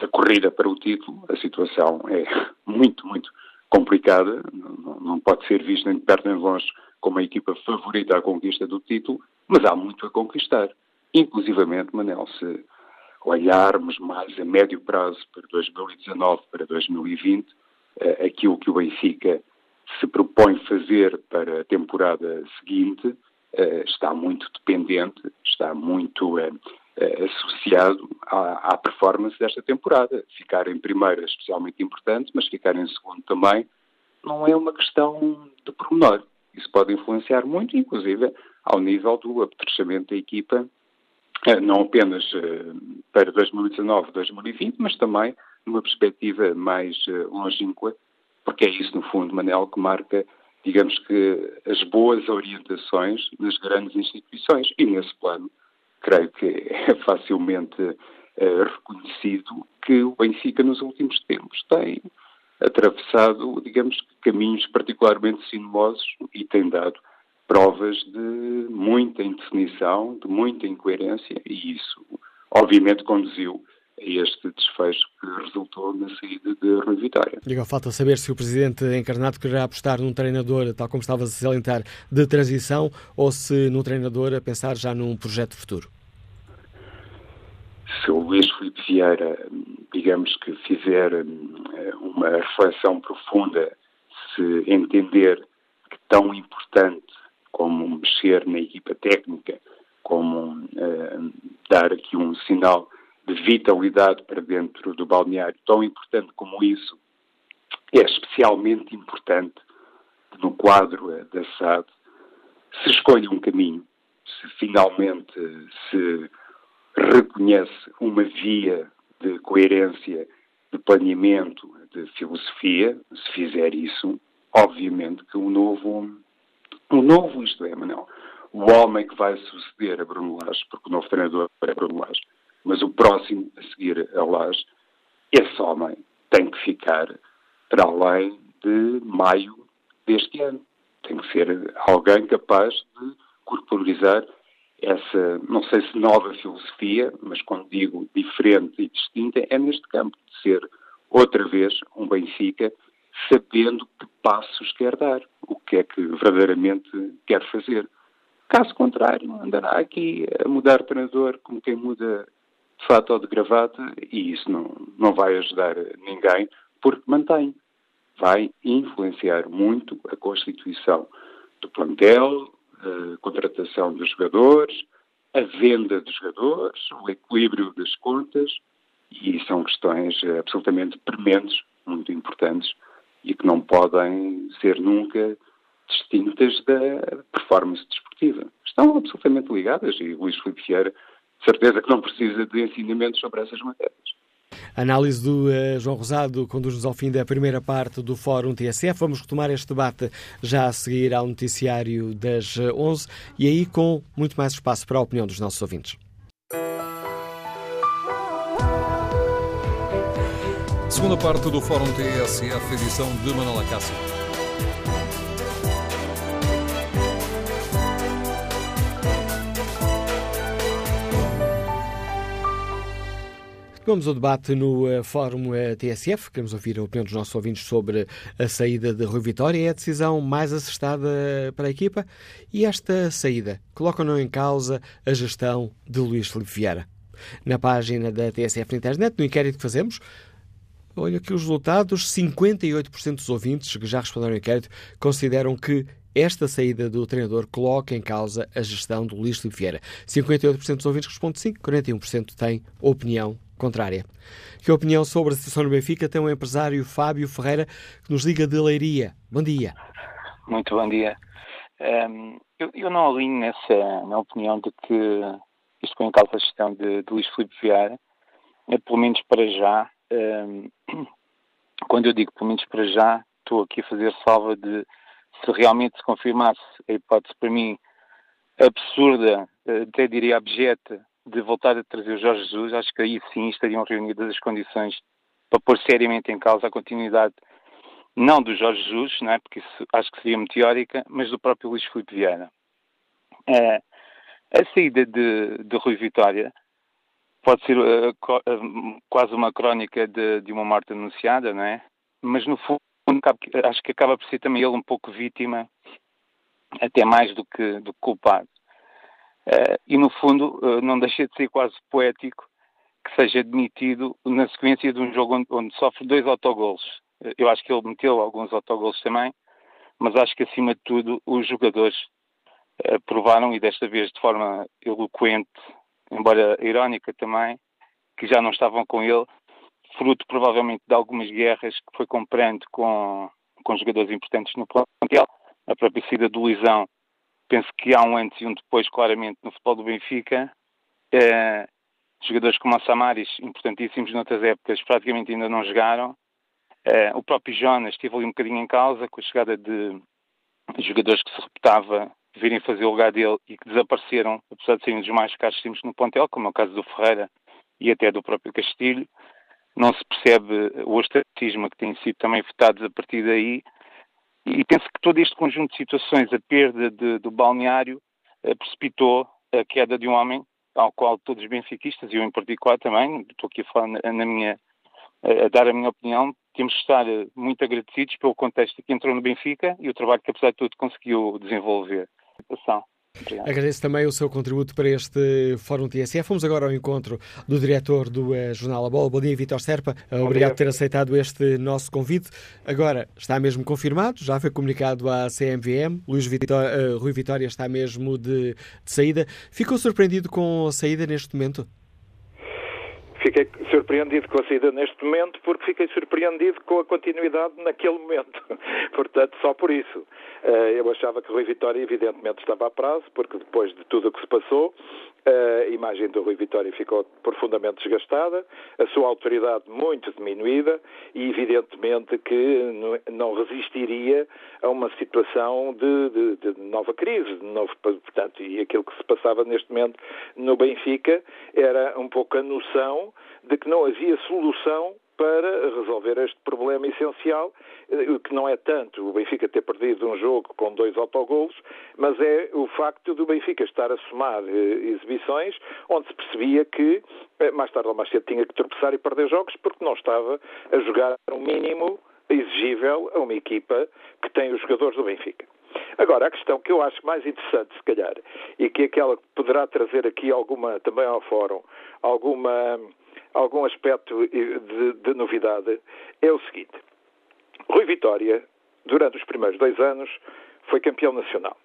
da corrida para o título. A situação é [LAUGHS] muito, muito complicada. Não, pode ser vista nem de perto nem de longe como a equipa favorita à conquista do título, mas há muito a conquistar. Inclusivamente, Manel, se olharmos mais a médio prazo para 2019, para 2020, eh, aquilo que o Benfica se propõe fazer para a temporada seguinte eh, está muito dependente, está muito eh, associado à, performance desta temporada. Ficar em primeiro é especialmente importante, mas ficar em segundo também não é uma questão de pormenor. Isso pode influenciar muito, inclusive ao nível do apetrechamento da equipa, eh, não apenas eh, para 2019, 2020, mas também numa perspectiva mais eh, longínqua, porque é isso, no fundo, Manel, que marca, digamos que, as boas orientações nas grandes instituições. E nesse plano, creio que é [LAUGHS] facilmente uh, reconhecido que o Benfica nos últimos tempos tem atravessado, digamos, caminhos particularmente sinuosos e tem dado provas de muita indefinição, de muita incoerência e isso, obviamente, conduziu a este desfecho que resultou na saída de Rui Vitória. Diga, falta saber se o Presidente encarnado quererá apostar num treinador, tal como estava a salientar, de transição ou se num treinador a pensar já num projeto futuro. Se o Luís Filipe Vieira, digamos que fizer eh, uma reflexão profunda, se entender que tão importante como mexer na equipa técnica, como uh, dar aqui um sinal de vitalidade para dentro do balneário, tão importante como isso, é especialmente importante que no quadro da SAD se escolha um caminho, se finalmente se reconhece uma via de coerência, de planeamento, de filosofia, se fizer isso, obviamente que o novo, o novo, isto é, Manuel, o homem que vai suceder a Bruno Lage, porque o novo treinador é Bruno Lage, mas o próximo a seguir a Lage, esse homem tem que ficar para além de maio deste ano. Tem que ser alguém capaz de corporizar essa, não sei se nova filosofia, mas quando digo diferente e distinta, é neste campo de ser outra vez um Benfica sabendo que passos quer dar, o que é que verdadeiramente quer fazer. Caso contrário, andará aqui a mudar treinador como quem muda fato ou de gravata e isso não, não vai ajudar ninguém porque mantém. Vai influenciar muito a constituição do plantel, a contratação dos jogadores, a venda dos jogadores, o equilíbrio das contas e são questões absolutamente prementes, muito importantes e que não podem ser nunca distintas da performance desportiva. Estão absolutamente ligadas e Luís Filipe Vieira certeza que não precisa de ensinamentos sobre essas matérias. A análise do uh, João Rosado conduz-nos ao fim da primeira parte do Fórum TSF. Vamos retomar este debate já a seguir ao noticiário das 11 eh, e aí com muito mais espaço para a opinião dos nossos ouvintes. Segunda parte do Fórum TSF, edição de Manuela Cássio. Vamos ao debate no uh, Fórum uh, TSF. Queremos ouvir a opinião dos nossos ouvintes sobre a saída de Rui Vitória. É a decisão mais acertada para a equipa? E esta saída coloca não em causa a gestão de Luís Felipe Vieira? Na página da TSF na internet, no inquérito que fazemos, olha aqui os resultados: 58% dos ouvintes que já responderam ao inquérito consideram que esta saída do treinador coloca em causa a gestão do Luís Felipe Vieira. 58% dos ouvintes respondem sim, 41% têm opinião contrária. Que opinião sobre a situação no Benfica tem o empresário Fábio Ferreira, que nos liga de Leiria. Bom dia. Muito bom dia. Um, eu, eu, não alinho nessa na opinião de que isto põe em causa a gestão de, de Luís Filipe Vieira, é, pelo menos para já. Um, [CLEARS THROAT] quando eu digo pelo menos para já, estou aqui a fazer salva de se realmente se confirmasse a hipótese para mim absurda, até diria abjeta, de voltar a trazer o Jorge Jesus, acho que aí sim estariam reunidas as condições para pôr seriamente em causa a continuidade não do Jorge Jesus, não é? porque isso acho que seria meteórica, mas do próprio Luís Filipe Vieira. É, a saída de, de Rui Vitória pode ser uh, uh, quase uma crónica de, de, uma morte anunciada, não é? Mas no fundo acho que acaba por ser também ele um pouco vítima, até mais do que, do que culpado. Uh, e, no fundo, uh, não deixa de ser quase poético que seja admitido na sequência de um jogo onde, onde sofre dois autogolos. Uh, eu acho que ele meteu alguns autogolos também, mas acho que, acima de tudo, os jogadores provaram, e desta vez de forma eloquente, embora irónica também, que já não estavam com ele, fruto provavelmente de algumas guerras que foi comprando com, com jogadores importantes no plantel, a própria saída do Lisão penso que há um antes e um depois, claramente, no futebol do Benfica. É, jogadores como o Samaris, importantíssimos noutras épocas, praticamente ainda não jogaram. É, o próprio Jonas esteve ali um bocadinho em causa com a chegada de jogadores que se reputava virem fazer o lugar dele e que desapareceram, apesar de serem dos mais caros que temos no Pontel, como é o caso do Ferreira e até do próprio Castilho. Não se percebe o ostracismo que tem sido também votados a partir daí. E penso que todo este conjunto de situações, a perda de, do balneário, eh, precipitou a queda de um homem ao qual todos os benfiquistas, e eu em particular também, estou aqui a falar na, minha, a, a dar a minha opinião, temos de estar eh, muito agradecidos pelo contexto que entrou no Benfica e o trabalho que, apesar de tudo, conseguiu desenvolver. Obrigado. Agradeço também o seu contributo para este Fórum TSF. Fomos agora ao encontro do diretor do uh, Jornal A Bola. Bom dia, Vitor Serpa. Uh, obrigado por ter aceitado este nosso convite. Agora, está mesmo confirmado, já foi comunicado à CMVM. Luís Vitória, uh, Rui Vitória está mesmo de, de saída. Ficou surpreendido com a saída neste momento? Fiquei surpreendido com a saída neste momento porque fiquei surpreendido com a continuidade naquele momento. [LAUGHS] Portanto, só por isso. Eh, eu achava que Rui Vitória, evidentemente, estava a prazo, porque depois de tudo o que se passou, a imagem do Rui Vitória ficou profundamente desgastada, a sua autoridade muito diminuída e, evidentemente, que não resistiria a uma situação de, de, de nova crise. De novo, portanto, e aquilo que se passava neste momento no Benfica era um pouco a noção de que não havia solução para resolver este problema essencial, eh, que não é tanto o Benfica ter perdido um jogo com dois autogolos, mas é o facto do Benfica estar a somar eh, exibições onde se percebia que eh, mais tarde ou mais cedo tinha que tropeçar e perder jogos porque não estava a jogar o mínimo exigível a uma equipa que tem os jogadores do Benfica. Agora, a questão que eu acho mais interessante, se calhar, e que é aquela que poderá trazer aqui alguma, também ao fórum, alguma algum aspecto de, de novidade é o seguinte. Rui Vitória, durante os primeiros dois anos, foi campeão nacional.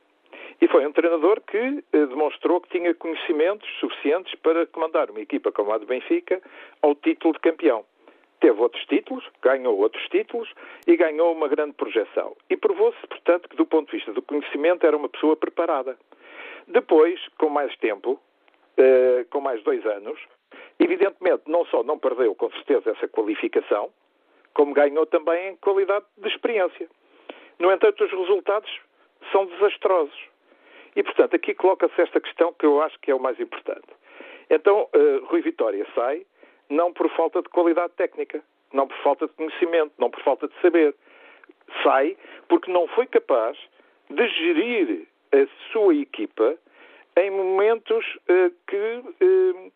E foi um treinador que eh, demonstrou que tinha conhecimentos suficientes para comandar uma equipa como a do Benfica ao título de campeão. Teve outros títulos, ganhou outros títulos e ganhou uma grande projeção. E provou-se, portanto, que do ponto de vista do conhecimento era uma pessoa preparada. Depois, com mais tempo, eh, com mais dois anos, Evidentemente, não só não perdeu com certeza essa qualificação, como ganhou também em qualidade de experiência. No entanto, os resultados são desastrosos. E, portanto, aqui coloca-se esta questão que eu acho que é o mais importante. Então, uh, Rui Vitória sai não por falta de qualidade técnica, não por falta de conhecimento, não por falta de saber. Sai porque não foi capaz de gerir a sua equipa em momentos uh, que uh,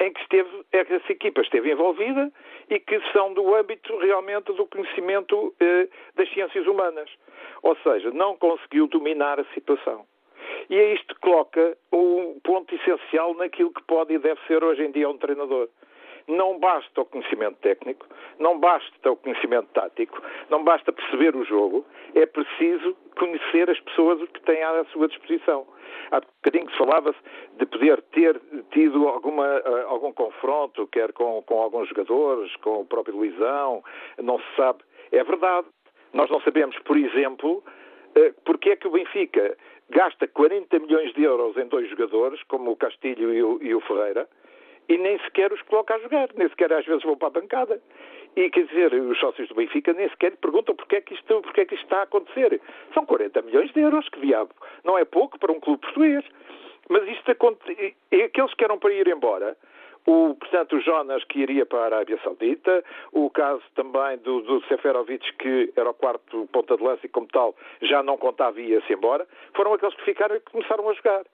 em que esteve, essa equipa esteve envolvida e que são do âmbito realmente do conhecimento eh, das ciências humanas. Ou seja, não conseguiu dominar a situação. E é isto coloca um ponto essencial naquilo que pode e deve ser hoje em dia um treinador. Não basta o conhecimento técnico, não basta o conhecimento tático, não basta perceber o jogo, é preciso conhecer as pessoas que têm à sua disposição. Há bocadinho se falava-se de poder ter tido alguma, eh, algum confronto, quer com, com alguns jogadores, com o próprio Luizão, não se sabe. É verdade. Nós não sabemos, por exemplo, eh, porque é que o Benfica gasta 40 milhões de euros em dois jogadores, como o Castilho e o, e o Ferreira, e nem sequer os coloca a jogar, nem sequer às vezes vão para a bancada. E quer dizer, os sócios do Benfica nem sequer perguntam porque é que isto, porque é que isto está a acontecer. São 40 milhões de euros, que diabo. Não é pouco para um clube português. Mas isto acontece. E aqueles que eram para ir embora, o, portanto, o Jonas que iria para a Arábia Saudita, o caso também do, do Seferovic, que era o quarto ponta de lança e, como tal, já não contava e ia-se embora, foram aqueles que ficaram e começaram a jogar.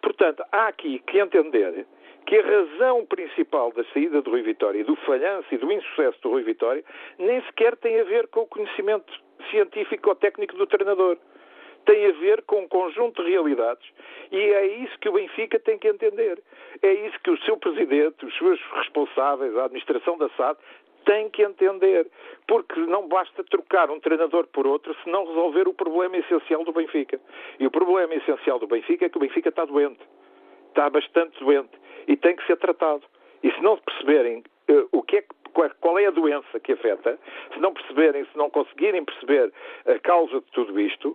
Portanto, há aqui que entender que a razão principal da saída do Rui Vitória e do falhanço e do insucesso do Rui Vitória nem sequer tem a ver com o conhecimento científico ou técnico do treinador. Tem a ver com um conjunto de realidades e é isso que o Benfica tem que entender. É isso que o seu presidente, os seus responsáveis, a administração da SAD, têm que entender. Porque não basta trocar um treinador por outro se não resolver o problema essencial do Benfica. E o problema essencial do Benfica é que o Benfica está doente. Está bastante doente e tem que ser tratado. E se não perceberem uh, o que é qual é a doença que afeta, se não perceberem, se não conseguirem perceber a causa de tudo isto,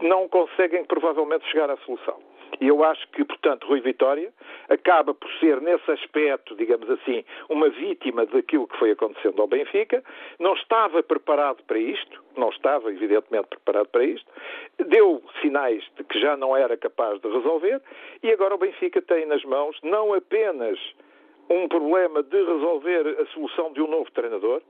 não conseguem provavelmente chegar à solução. E eu acho que, portanto, Rui Vitória acaba por ser, nesse aspecto, digamos assim, uma vítima daquilo que foi acontecendo ao Benfica, não estava preparado para isto, não estava, evidentemente, preparado para isto, deu sinais de que já não era capaz de resolver, e agora o Benfica tem nas mãos não apenas um problema de resolver a solução de um novo treinador,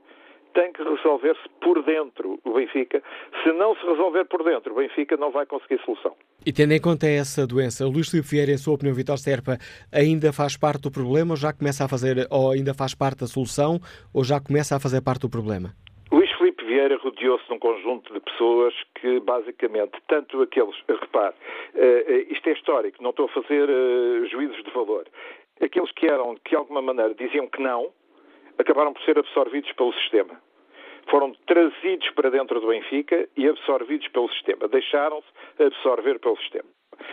tem que resolver-se por dentro o Benfica. Se não se resolver por dentro, o Benfica não vai conseguir solução. E tendo em conta essa doença, o Luís Filipe Vieira, em sua opinião, Vitor Serpa, ainda faz parte do problema ou já começa a fazer, ou ainda faz parte da solução, ou já começa a fazer parte do problema? Luís Filipe Vieira rodeou-se de um conjunto de pessoas que, basicamente, tanto aqueles, repare, uh, isto é histórico, não estou a fazer uh, juízos de valor, aqueles que eram, que de alguma maneira diziam que não, acabaram por ser absorvidos pelo sistema. Foram trazidos para dentro do Benfica e absorvidos pelo sistema. Deixaram-se absorver pelo sistema.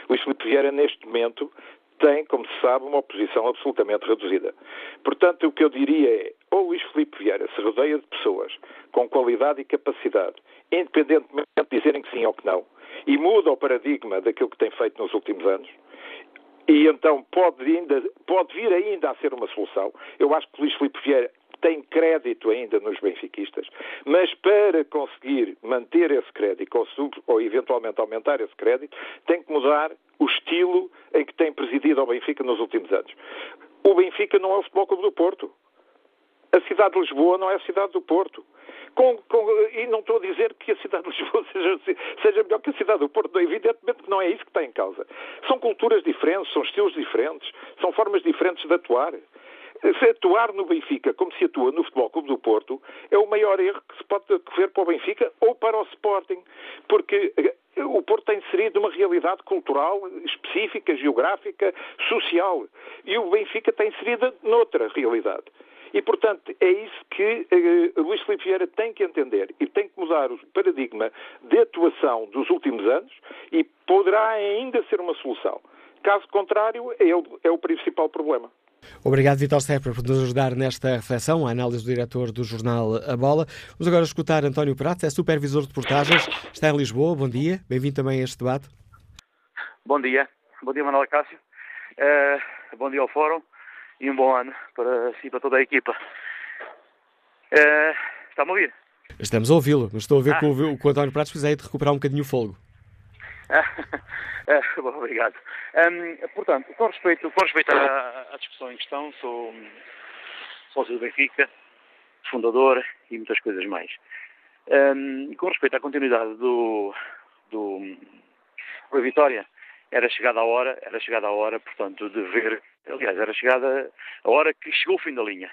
Luís Filipe Vieira, neste momento, tem, como se sabe, uma oposição absolutamente reduzida. Portanto, o que eu diria é, ou Luís Filipe Vieira se rodeia de pessoas com qualidade e capacidade, independentemente de dizerem que sim ou que não, e muda o paradigma daquilo que tem feito nos últimos anos, e então pode, ainda, pode vir ainda a ser uma solução. Eu acho que Luís Filipe Vieira tem crédito ainda nos benfiquistas, mas para conseguir manter esse crédito ou, sub, ou eventualmente aumentar esse crédito, tem que mudar o estilo em que tem presidido ao Benfica nos últimos anos. O Benfica não é o Futebol Clube do Porto. A cidade de Lisboa não é a cidade do Porto. Com, com, e não estou a dizer que a cidade de Lisboa [LAUGHS] seja, seja, melhor que a cidade do Porto, evidentemente que não é isso que está em causa. São culturas diferentes, são estilos diferentes, são formas diferentes de atuar. Se atuar no Benfica como se atua no Futebol Clube do Porto é o maior erro que se pode ver para o Benfica ou para o Sporting, porque eh, o Porto tem inserido uma realidade cultural específica, geográfica, social, e o Benfica tem inserido noutra realidade. E, portanto, é isso que uh, Luís Filipe Vieira tem que entender e tem que mudar o paradigma de atuação dos últimos anos e poderá ainda ser uma solução. Caso contrário, é o, é o principal problema. Obrigado, Vitor Serpa, por nos ajudar nesta reflexão, a análise do diretor do jornal A Bola. Vamos agora escutar António Pratos, é supervisor de portagens, está em Lisboa. Bom dia, bem-vindo também a este debate. Bom dia, bom dia, Manuel Cássio. Uh, bom dia ao Fórum e um bom ano para si e para toda a equipa. Uh, Está-me a ouvir? Estamos a ouvi-lo, mas estou a ver ah. que, o, o António Pratos precisa de recuperar um bocadinho o fogo. Uh, [LAUGHS] bom, obrigado. Um, portanto, com respeito, com respeito à, à, discussão em questão, sou sócio do Benfica, fundador e muitas coisas mais. Um, com respeito à continuidade do, do, do Vitória, era chegada a hora, era chegada a hora, portanto, de ver, aliás, era chegada a hora que chegou o fim da linha.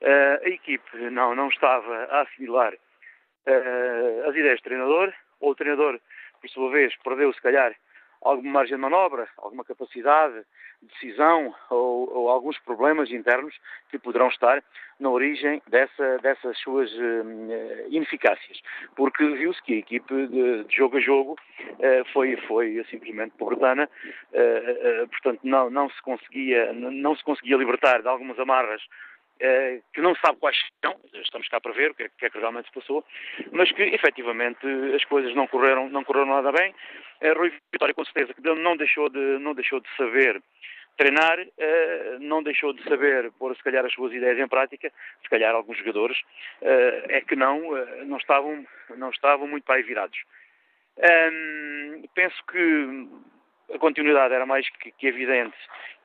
Uh, a equipe não, não estava a assimilar uh, as ideias do treinador, ou o treinador, por sua vez, perdeu, se calhar, alguma margem de manobra, alguma capacidade de decisão ou, ou, alguns problemas internos que poderão estar na origem dessa, dessas suas uh, ineficácias. Porque viu-se que a equipe de, de, jogo a jogo uh, foi, foi simplesmente pobretana, uh, portanto não, não, se conseguia, não se conseguia libertar de algumas amarras eh, que não sabe quais são, estamos cá para ver o que é, que, é realmente se passou, mas que efetivamente as coisas não correram, não correram nada bem. A Rui Vitória com certeza que não deixou de, não deixou de saber treinar, eh, não deixou de saber pôr se calhar as suas ideias em prática, se calhar alguns jogadores eh, é que não, não, estavam, não estavam muito para aí virados. penso que a continuidade era mais que evidente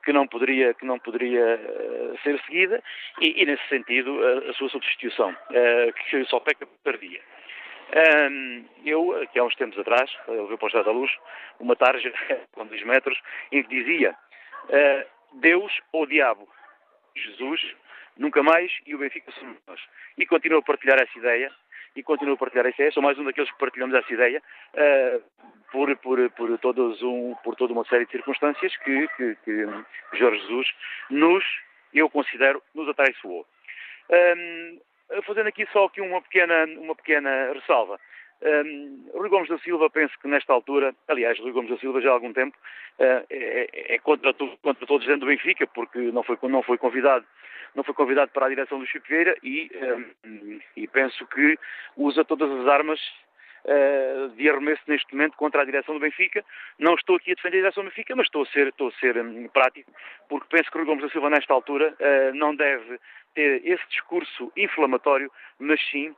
que não poderia, que não poderia uh, ser seguida e, e, nesse sentido, a, a sua substituição, uh, que só peca tardia. Um, eu, aqui há uns tempos atrás, eu vi para o da Luz, uma tarja [LAUGHS] com 10 metros, em que dizia uh, Deus ou diabo, Jesus, nunca mais, e o Benfica somos nós. E continuo a partilhar essa ideia, e continuo a partilhar essa ideia, sou mais um daqueles que partilhamos essa ideia, uh, por, por, por, todos um, por toda uma série de circunstâncias que, que, que Jorge Jesus nos, eu considero, nos atraiçoou. Um, fazendo aqui só aqui uma pequena, uma pequena ressalva. Um, Rui Gomes da Silva, penso que nesta altura, aliás, Rui Gomes da Silva já há algum tempo, uh, é, é contra, contra, todos dentro do Benfica, porque não foi, não foi convidado não foi convidado para a direção do Chico Vieira e, um, e penso que usa todas as armas uh, de arremesso neste momento contra a direção do Benfica. Não estou aqui a defender a direção do Benfica, mas estou a ser, estou a ser um, prático, porque penso que o Rui Gomes da Silva, nesta altura, uh, não deve ter esse discurso inflamatório, mas sim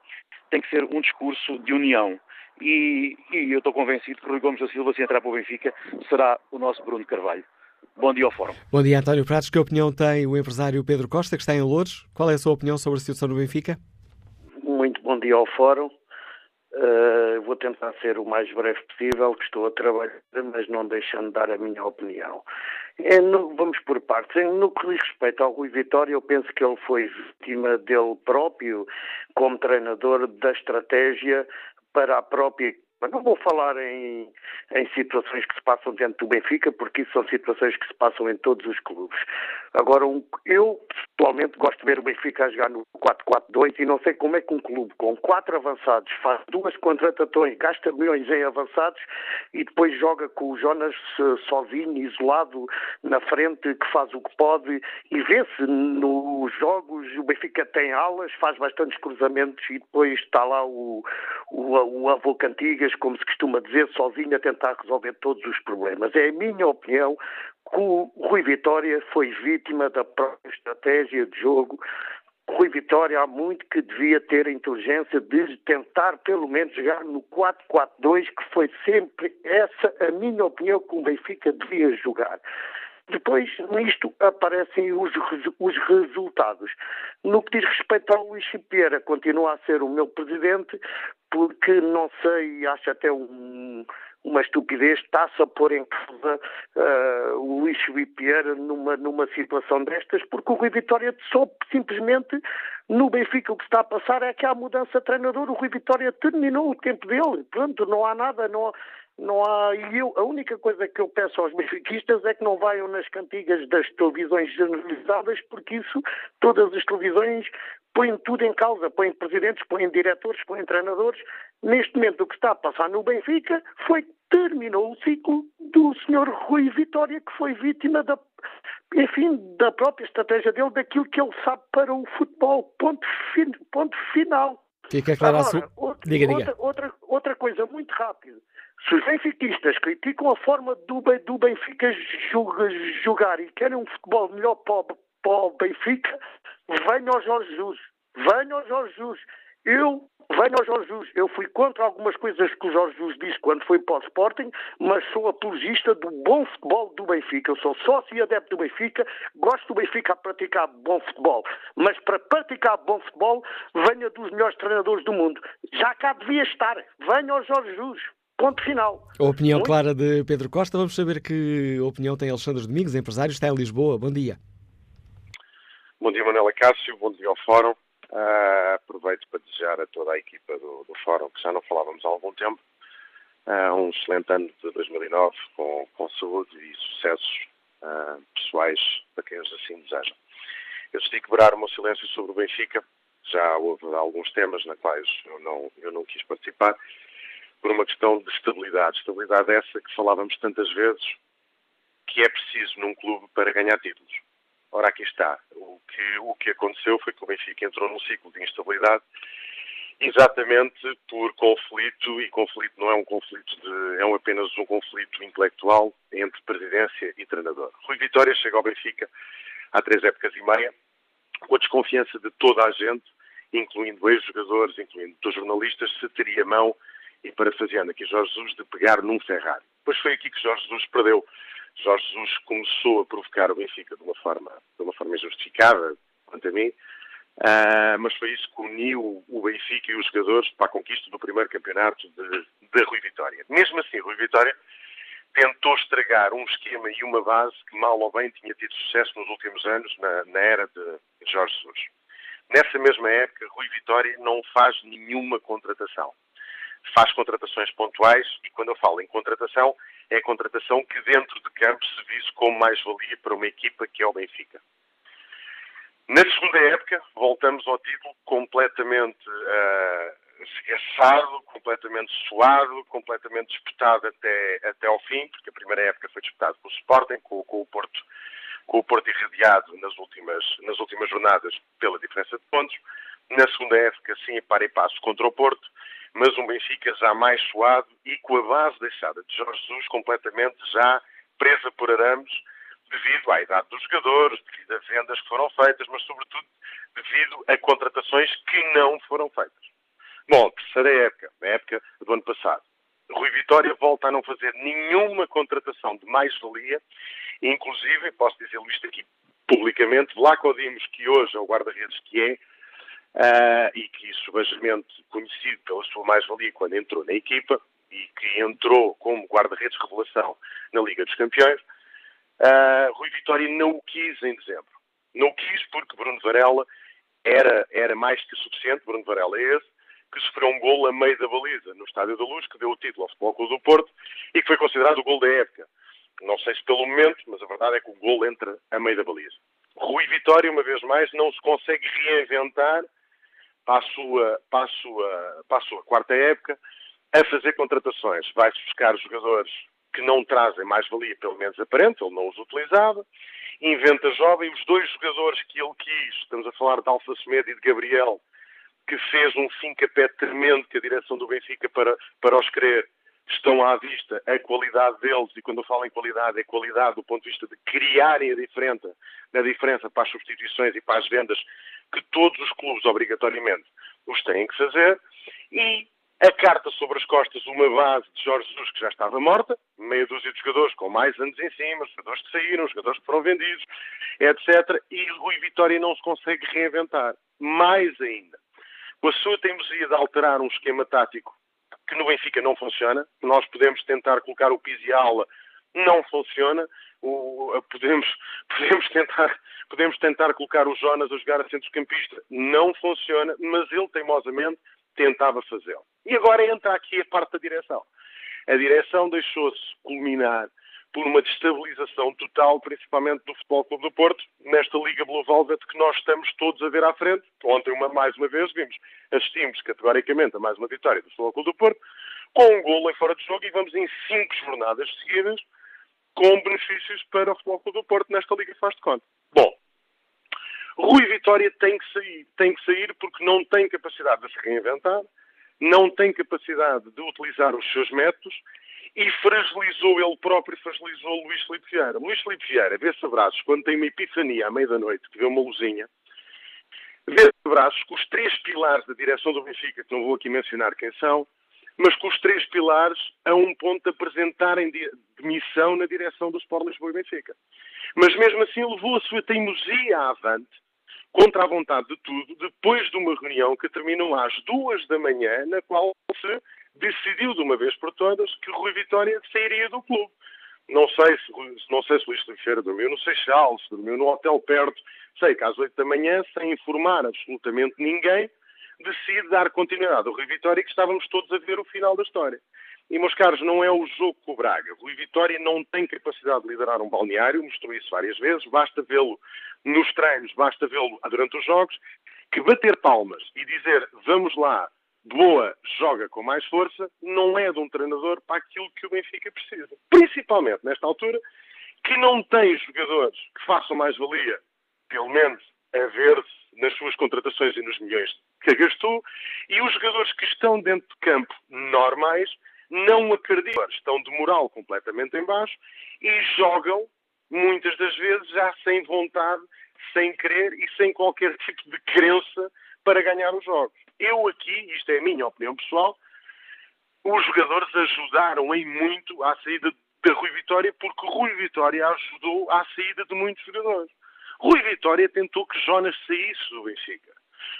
tem que ser um discurso de união. E, e eu estou convencido que o Rui Gomes da Silva, se entrar para o Benfica, será o nosso Bruno Carvalho. Bom dia ao Fórum. Bom dia, António Pratos. Que opinião tem o empresário Pedro Costa, que está em Louros? Qual é a sua opinião sobre a situação no Benfica? Muito bom dia ao Fórum. Uh, vou tentar ser o mais breve possível, que estou a trabalhar, mas não deixando de dar a minha opinião. É no, vamos por partes. No que diz respeito ao Rui Vitória, eu penso que ele foi vítima dele próprio, como treinador, da estratégia para a própria mas não vou falar em, em situações que se passam dentro do Benfica, porque isso são situações que se passam em todos os clubes. Agora, um, eu pessoalmente gosto de ver o Benfica a jogar no 4-4-2 e não sei como é que um clube com quatro avançados faz duas contratações, gasta milhões em avançados e depois joga com o Jonas sozinho, isolado, na frente, que faz o que pode e vê-se nos jogos, o Benfica tem alas, faz bastantes cruzamentos e depois está lá o, o, o avô como se costuma dizer, sozinho a tentar resolver todos os problemas. É a minha opinião que o Rui Vitória foi vítima da própria estratégia de jogo. Rui Vitória há muito que devia ter a inteligência de tentar pelo menos jogar no 4-4-2, que foi sempre essa a minha opinião que o Benfica devia jogar. Depois, nisto, aparecem os, os, resultados. No que diz respeito ao Luís Chipeira, continua a ser o meu presidente, porque não sei, acho até um, uma estupidez, está-se a pôr em causa uh, o Luís Vieira numa, numa situação destas, porque o Rui Vitória só simplesmente no Benfica o que está a passar é que há mudança de treinador, o Rui Vitória terminou o tempo dele, pronto, não há nada, não, não há, e eu, a única coisa que eu peço aos benfiquistas é que não vaiam nas cantigas das televisões generalizadas, porque isso, todas as televisões põem tudo em causa, põem presidentes, põem diretores, põem treinadores. Neste momento, o que está a passar no Benfica foi que terminou o ciclo do Sr. Rui Vitória, que foi vítima da, enfim, da própria estratégia dele, daquilo que ele sabe para o futebol. Ponto, fin, ponto final. Fica claro Agora, outra, diga, diga. Outra, outra coisa muito rápida. Se os benfiquistas criticam a forma do, do Benfica jogar e querem um futebol melhor para para o Benfica, venham ao Jorge Jesus. Venham ao Jorge Jesus. Eu venho ao Jorge Jesus. Eu fui contra algumas coisas que o Jorge Jesus disse quando foi para o Sporting, mas sou apologista do bom futebol do Benfica. Eu sou sócio e adepto do Benfica, gosto do Benfica a praticar bom futebol. Mas para praticar bom futebol, venha dos melhores treinadores do mundo. Já cá devia estar. Venha ao Jorge Jesus. Ponto final. A opinião Muito... clara de Pedro Costa. Vamos saber que opinião tem Alexandre Domingos, empresário, está em Lisboa. Bom dia. Bom dia, Manuela Cássio. Bom dia ao Fórum. Uh, aproveito para desejar a toda a equipa do, do, Fórum, que já não falávamos há algum tempo, uh, um excelente ano de 2009, com, com saúde e sucessos uh, pessoais para quem os assim desejam. Eu decidi quebrar o meu silêncio sobre o Benfica. Já houve alguns temas na quais eu não, eu não quis participar por uma questão de estabilidade. Estabilidade essa que falávamos tantas vezes que é preciso num clube para ganhar títulos. Ora, aqui está. O que, o que aconteceu foi que o Benfica entrou num ciclo de instabilidade exatamente por conflito, e conflito não é um conflito de, é apenas um conflito intelectual entre presidência e treinador. Rui Vitória chega ao Benfica há três épocas e meia, com a desconfiança de toda a gente, incluindo ex-jogadores, incluindo os jornalistas, se teria mão e parafraseando aqui Jorge Jesus, de pegar num Ferrari. Pois foi aqui que Jorge Jesus perdeu. Jorge Jesus começou a provocar o Benfica de uma forma, de uma forma injustificada, quanto a mim, uh, mas foi isso que uniu o Benfica e os jogadores para a conquista do primeiro campeonato de, Rui Vitória. Mesmo assim, Rui Vitória tentou estragar um esquema e uma base que mal ou bem tinha tido sucesso nos últimos anos, na, na era de Jorge Jesus. Nessa mesma época, Rui Vitória não faz nenhuma contratação faz contratações pontuais e quando eu falo em contratação, é a contratação que dentro de campo se vise como mais-valia para uma equipa que é o Benfica. Na segunda época, voltamos ao título completamente uh, completamente suado, completamente disputado até, até ao fim, porque a primeira época foi disputada com o Sporting, com, com o Porto com o Porto irradiado nas últimas, nas últimas jornadas pela diferença de pontos. Na segunda época, sim, para e passo contra o Porto. Mas um Benfica já mais suado e com a base deixada de Jorge Jesus completamente já presa por arames devido à idade dos jogadores, devido a vendas que foram feitas, mas sobretudo devido a contratações que não foram feitas. Bom, terceira época, a época do ano passado. Rui Vitória volta a não fazer nenhuma contratação de mais-valia, inclusive, posso dizer isto aqui publicamente, Vlaco Dimos, que hoje é o guarda-redes que é, uh, e que subajamente conhecido pela sua mais-valia quando entrou na equipa, e que entrou como guarda-redes revelação na Liga dos Campeões, uh, Rui Vitória não o quis em dezembro. Não o quis porque Bruno Varela era, era mais que suficiente, Bruno Varela é esse, que sofreu um gol a meio da baliza no Estádio da Luz, que deu o título ao Futebol Clube do Porto e que foi considerado o gol da época. Não sei se pelo momento, mas a verdade é que o gol entra a meio da baliza. Rui Vitória, uma vez mais, não se consegue reinventar para a sua, para a sua, para a sua quarta época a fazer contratações. Vai-se buscar jogadores que não trazem mais-valia, pelo menos aparente, ele não os utilizava. Inventa jovem, os dois jogadores que ele quis, estamos a falar de Alfa Semedo e de Gabriel, que fez um fincapé tremendo que a direção do Benfica para, para os querer, estão à vista a qualidade deles, e quando eu falo em qualidade, é qualidade do ponto de vista de criarem a diferença, a diferença para as substituições e para as vendas que todos os clubes obrigatoriamente os têm que fazer, e a carta sobre as costas, uma base de Jorge Jesus que já estava morta, meia dúzia de jogadores com mais anos em cima, jogadores que saíram, jogadores que foram vendidos, etc. E Rui Vitória não se consegue reinventar. Mais ainda, com a sua teimosia de alterar um esquema tático que no Benfica não funciona, nós podemos tentar colocar o Pizzi-Aula, não funciona, o, podemos, [LAUGHS] podemos, tentar, podemos tentar colocar o Jonas a jogar a centrocampista, não funciona, mas ele teimosamente tentava fazê-lo. E agora entra aqui a parte da direção. A direção deixou-se culminar por uma destabilização total, principalmente do Futebol Clube do Porto, nesta Liga Blue Velvet que nós estamos todos a ver à frente. Ontem, uma, mais uma vez, vimos, assistimos categoricamente a mais uma vitória do Futebol Clube do Porto, com um golo em fora de jogo e vamos em cinco jornadas seguidas com benefícios para o Futebol Clube do Porto nesta Liga faz de conta. Bom, Rui Vitória tem que sair, tem que sair porque não tem capacidade de se reinventar, não tem capacidade de utilizar os seus métodos e fragilizou ele próprio, fragilizou Luís Filipe Vieira. Luís Filipe Vieira vê-se abraços quando tem uma epifania à meia da noite, que vê uma luzinha, vê-se abraços com os três pilares da direção do Benfica, que não vou aqui mencionar quem são, mas com os três pilares a um ponto de apresentarem demissão na direção do Sport Lisboa e Benfica. Mas mesmo assim levou a sua teimosia avante, contra a vontade de tudo, depois de uma reunião que terminou às duas da manhã, na qual se decidiu de uma vez por todas que Rui Vitória sairia do clube. Não sei se, não sei se Luís Teixeira dormiu no Seixal, se dormiu no hotel perto. Sei que às oito da manhã, sem informar absolutamente ninguém, decide dar continuidade ao Rui Vitória e que estávamos todos a ver o final da história. E, meus caros, não é o jogo com o Braga. Rui Vitória não tem capacidade de liderar um balneário, mostrou isso várias vezes, basta vê-lo nos treinos, basta vê-lo durante os jogos, que bater palmas e dizer vamos lá, boa, joga com mais força, não é de um treinador para aquilo que o Benfica precisa. Principalmente nesta altura, que não tem jogadores que façam mais valia, pelo menos a ver-se nas suas contratações e nos milhões que gastou, e os jogadores que estão dentro de campo normais não acreditam, estão de moral completamente em baixo e jogam, muitas das vezes, já sem vontade, sem querer e sem qualquer tipo de crença para ganhar os jogos. Eu aqui, isto é a minha opinião pessoal, os jogadores ajudaram em muito à saída da Rui Vitória, porque Rui Vitória ajudou à saída de muitos jogadores. Rui Vitória tentou que Jonas saísse do Benfica.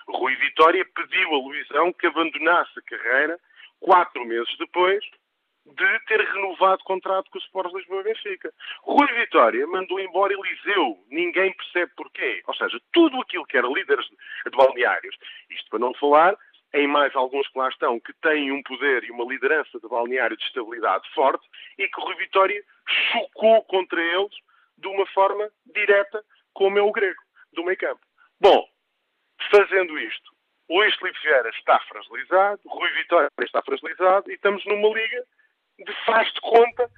Rui Vitória pediu a Luizão que abandonasse a carreira quatro meses depois de ter renovado contrato com o Sport Lisboa Benfica. Rui Vitória mandou embora Eliseu. Ninguém percebe porquê. Ou seja, tudo aquilo que era líderes de balneários. Isto para não falar em mais alguns que lá estão, que têm um poder e uma liderança de balneário de estabilidade forte e que Rui Vitória chocou contra eles de uma forma direta, como é o grego, do meio campo. Bom, fazendo isto, Luís Filipe Vieira está fragilizado, Rui Vitória está fragilizado e estamos numa liga de faz de conta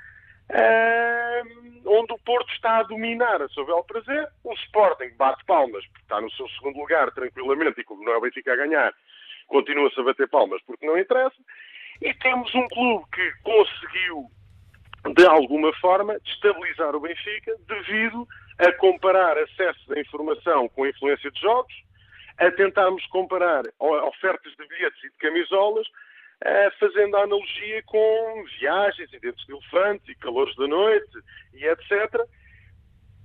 onde o Porto está a dominar a seu belo prazer, o Sporting bate palmas porque está no seu segundo lugar tranquilamente e como não é o Benfica a ganhar, continua-se a bater palmas porque não interessa, e temos um clube que conseguiu, de alguma forma, destabilizar o Benfica devido a comparar acesso à informação com a influência de jogos, a tentarmos comparar ofertas de bilhetes e de camisolas, fazendo a analogia com viagens e dentes de elefante e calores da noite e etc.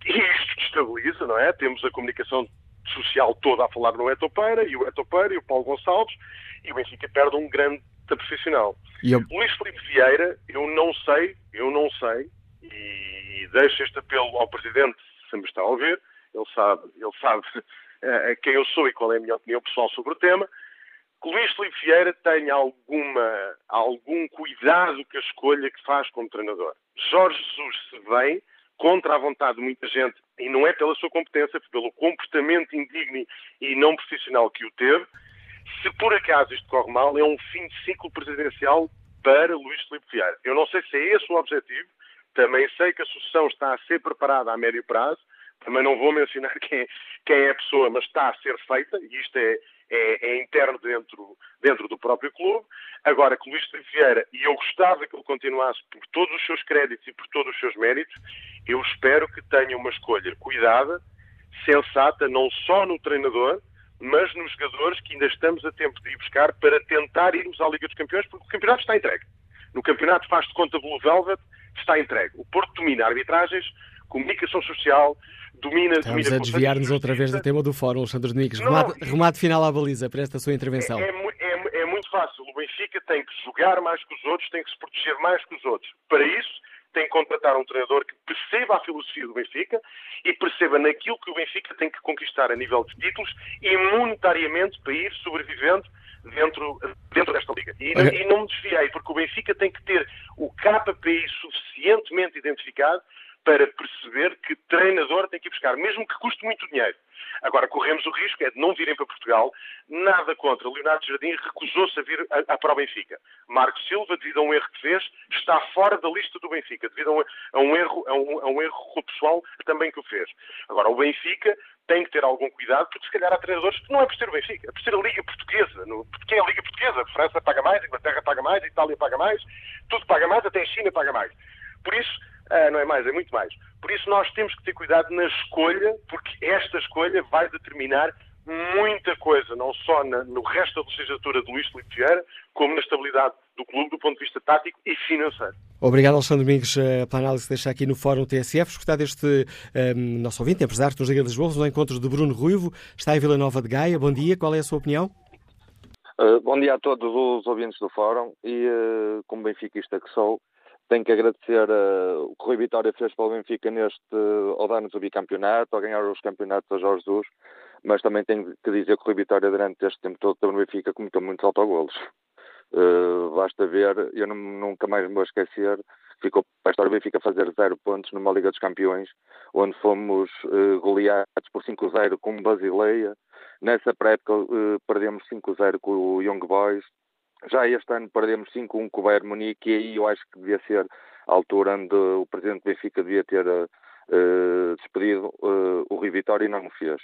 E isto destabiliza, não é? Temos a comunicação social toda a falar no Etopeira, e o Etopeira e o Paulo Gonçalves, e o Benfica perde um grande profissional. Eu... Luís Felipe Vieira, eu não sei, eu não sei, e deixo este apelo ao Presidente, se me está a ouvir, ele sabe, ele sabe uh, quem eu sou e qual é a minha opinião pessoal sobre o tema, que Luís Felipe Vieira tenha alguma, algum cuidado com a escolha que faz como treinador. Jorge Jesus se vem contra a vontade de muita gente, e não é pela sua competência, pelo comportamento indigno e não profissional que o teve, se por acaso isto corre mal, é um fim de ciclo presidencial para Luís Filipe Vieira. Eu não sei se é esse o objetivo, também sei que a sucessão está a ser preparada a médio prazo, também não vou mencionar [LAUGHS] quem, quem é a pessoa, mas está a ser feita, e isto é, é, é, interno dentro, dentro do próprio clube. Agora que Luís Filipe Vieira, e eu gostava que ele continuasse por todos os seus créditos e por todos os seus méritos, eu espero que tenha uma escolha cuidada, sensata, não só no treinador, mas nos jogadores que ainda estamos a tempo de ir buscar para tentar irmos à Liga dos Campeões, porque o campeonato está entregue. No campeonato faz de conta Blue Velvet, está entregue. O Porto domina arbitragens, comunicação social, domina... Estamos domina a desviar-nos outra vez do tema do fórum, Alexandre Domingos. Remate, remate, final à baliza para esta sua intervenção. É, é, é muito fácil. O Benfica tem que jogar mais que os outros, tem que se proteger mais que os outros. Para isso, tem que contratar um treinador que perceba a filosofia do Benfica e perceba naquilo que o Benfica tem que conquistar a nível de títulos e monetariamente para ir sobrevivendo dentro, dentro desta liga. E, okay. e não me desviei, porque o Benfica tem que ter o KPI suficientemente identificado para perceber que treinador tem que ir buscar, mesmo que custe muito dinheiro. Agora, corremos o risco é de não virem para Portugal, nada contra. Leonardo Jardim recusou-se a vir a, para o Benfica. Marco Silva, devido a um erro que fez, está fora da lista do Benfica, devido a um, a um erro, a um, a um erro pessoal também que o fez. Agora, o Benfica tem que ter algum cuidado, porque se calhar há treinadores que não é por ser o Benfica, é por ser a Liga Portuguesa. No, é a Liga Portuguesa. A França paga mais, a Inglaterra paga mais, a Itália paga mais, tudo paga mais, até a China paga mais. Por isso, ah, não é mais, é muito mais. Por isso nós temos que ter cuidado na escolha, porque esta escolha vai determinar muita coisa, não só na, no resto da legislatura de Luís Filipe Vieira, como na estabilidade do clube do ponto de vista tático e financeiro. Obrigado, Alexandre Domingos, eh, pela análise que deixa aqui no Fórum TSF. Escutar deste um, ehm, nosso ouvinte, empresário que nos Liga de Lisboa, no encontro de Bruno Ruivo, está em Vila Nova de Gaia. Bom dia, qual é a sua opinião? Uh, bom dia a todos os ouvintes do Fórum e, uh, como benfiquista que sou, tenho que agradecer uh, o que o Rui Vitória fez para o Benfica neste, uh, ao dar-nos o bicampeonato, ao ganhar os campeonatos a Jorge Jesus, mas também tenho que dizer que o Rui Vitória durante este tempo todo no Benfica cometeu muitos autogolos. Uh, basta ver, eu não, nunca mais me vou esquecer, ficou para a história do Benfica fazer zero pontos numa Liga dos Campeões, onde fomos uh, goleados por 5-0 com o Basileia. Nessa pré-época uh, perdemos 5-0 com o Young Boys, já este ano perdemos 5-1 com o Bayern Munique e aí eu acho que devia ser a altura onde o presidente Benfica devia ter uh, despedido uh, o Rui Vitória e não o fez.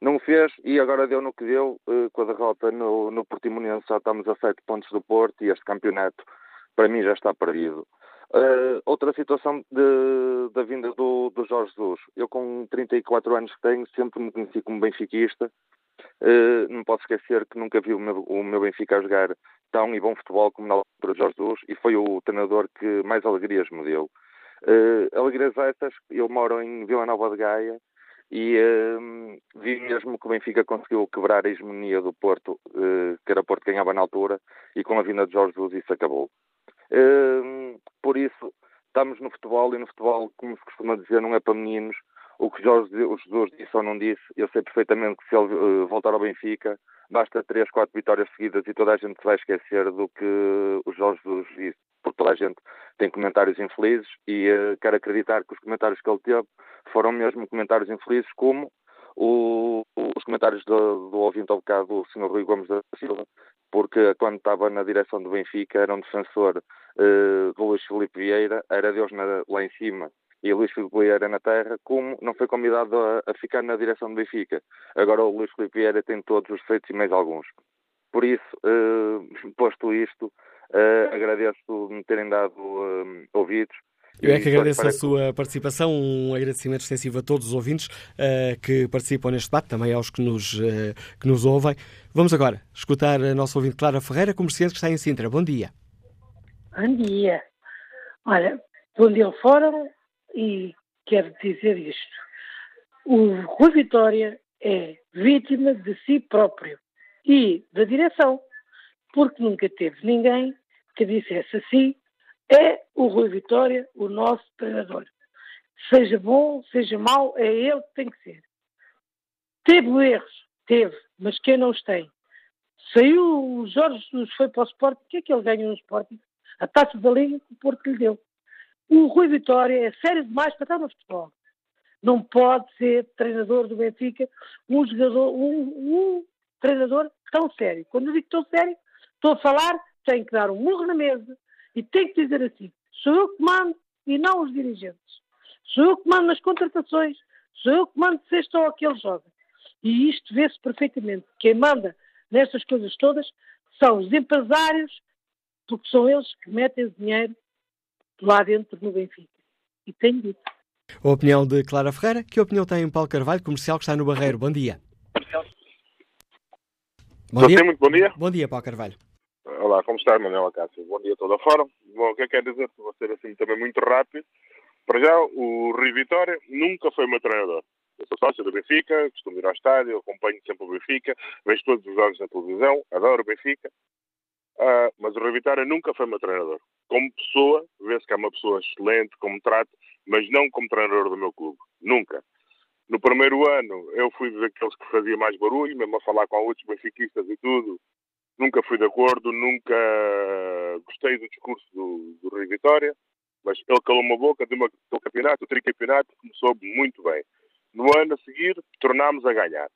Não o fez e agora deu no que deu uh, com a derrota no, no Portimonense. Só estamos a 7 pontos do Porto e este campeonato para mim já está perdido. Uh, outra situação de, da vinda do, do Jorge Jesus. Eu, com 34 anos que tenho, sempre me conheci como benfiquista. Uh, não posso esquecer que nunca vi o meu, o meu Benfica a jogar tão e bom futebol como na altura de Jorge Jesus e foi o treinador que mais alegrias me deu. Uh, alegrias essas, eu moro em Vila Nova de Gaia e uh, vi mesmo que o Benfica conseguiu quebrar a hegemonia do Porto, uh, que era Porto que ganhava na altura, e com a vinda de Jorge Jesus isso acabou. Uh, por isso, estamos no futebol e no futebol, como se costuma dizer, não é para meninos. O que Jorge Jesus disse ou não disse, eu sei perfeitamente que se ele voltar ao Benfica, basta três, quatro vitórias seguidas e toda a gente se vai esquecer do que o Jorge Jesus disse, porque toda a gente tem comentários infelizes e uh, quero acreditar que os comentários que ele teve foram mesmo comentários infelizes, como o, os comentários do, do ouvinte ao bocado, o Sr. Rui Gomes da Silva, porque quando estava na direção do Benfica era um defensor uh, do Luís Filipe Vieira, era Deus na, lá em cima e o Luís Filipe Vieira na terra, como não foi convidado a, a, ficar na direção do Benfica. Agora o Luís Filipe Vieira tem todos os defeitos e mais alguns. Por isso, uh, [LAUGHS] posto isto, uh, agradeço me terem dado uh, ouvidos. Eu é que agradeço a sua participação, um agradecimento extensivo a todos os ouvintes que participam neste debate, também aos que nos, que nos ouvem. Vamos agora escutar a nossa ouvinte Clara Ferreira, comerciante que está em Sintra. Bom dia. Bom dia. Olha, bom dia ao Fórum e quero dizer isto. O Rui Vitória é vítima de si próprio e da direção, porque nunca teve ninguém que dissesse assim: é o Rui Vitória o nosso treinador. Seja bom, seja mau, é ele que tem que ser. Teve erros, teve, mas quem não os tem? Saiu o Jorge foi para o Sporting, o que é que ele ganhou no Sporting? A taça da Liga que o Porto lhe deu. O Rui Vitória é sério demais para estar no futebol. Não pode ser treinador do Benfica um jogador, um, um treinador tão sério. Quando eu digo tão sério, estou a falar, tem que dar um murro na mesa e tem que dizer assim: sou eu que mando e não os dirigentes. Sou eu que mando nas contratações, sou eu que mando se este ou aquele joga. E isto vê-se perfeitamente. Quem manda nestas coisas todas são os empresários, porque são eles que metem dinheiro lá dentro no Benfica. E tenho dito. A opinião de Clara Ferreira. Que opinião tem o Paulo Carvalho, comercial que está no Barreiro? Bom dia. Bom dia. muito bom dia. Bom dia, Paulo Carvalho. Olá, como está, Manuel Acácio? Bom dia toda fora. Bom, o que é que quer dizer? Vou ser assim também muito rápido. Para já, o Rui Vitória nunca foi meu treinador. Eu sou sócio do Benfica, costumo ir ao estádio, acompanho sempre o Benfica, vejo todos os jogos na televisão, adoro o Benfica. Uh, mas o Rui Vitória nunca foi meu treinador. Como pessoa, vê-se que é uma pessoa excelente, como trato, mas não como treinador do meu clube. Nunca. No primeiro ano, eu fui daqueles que fazia mais barulho, mesmo a falar com outros benfiquistas e tudo. Nunca fui de acordo, nunca gostei do discurso do, do Rui Vitória, mas ele calou uma boca, deu-me o campeonato, o tricampeonato, começou muito bem. No ano a seguir, tornámos a ganhar.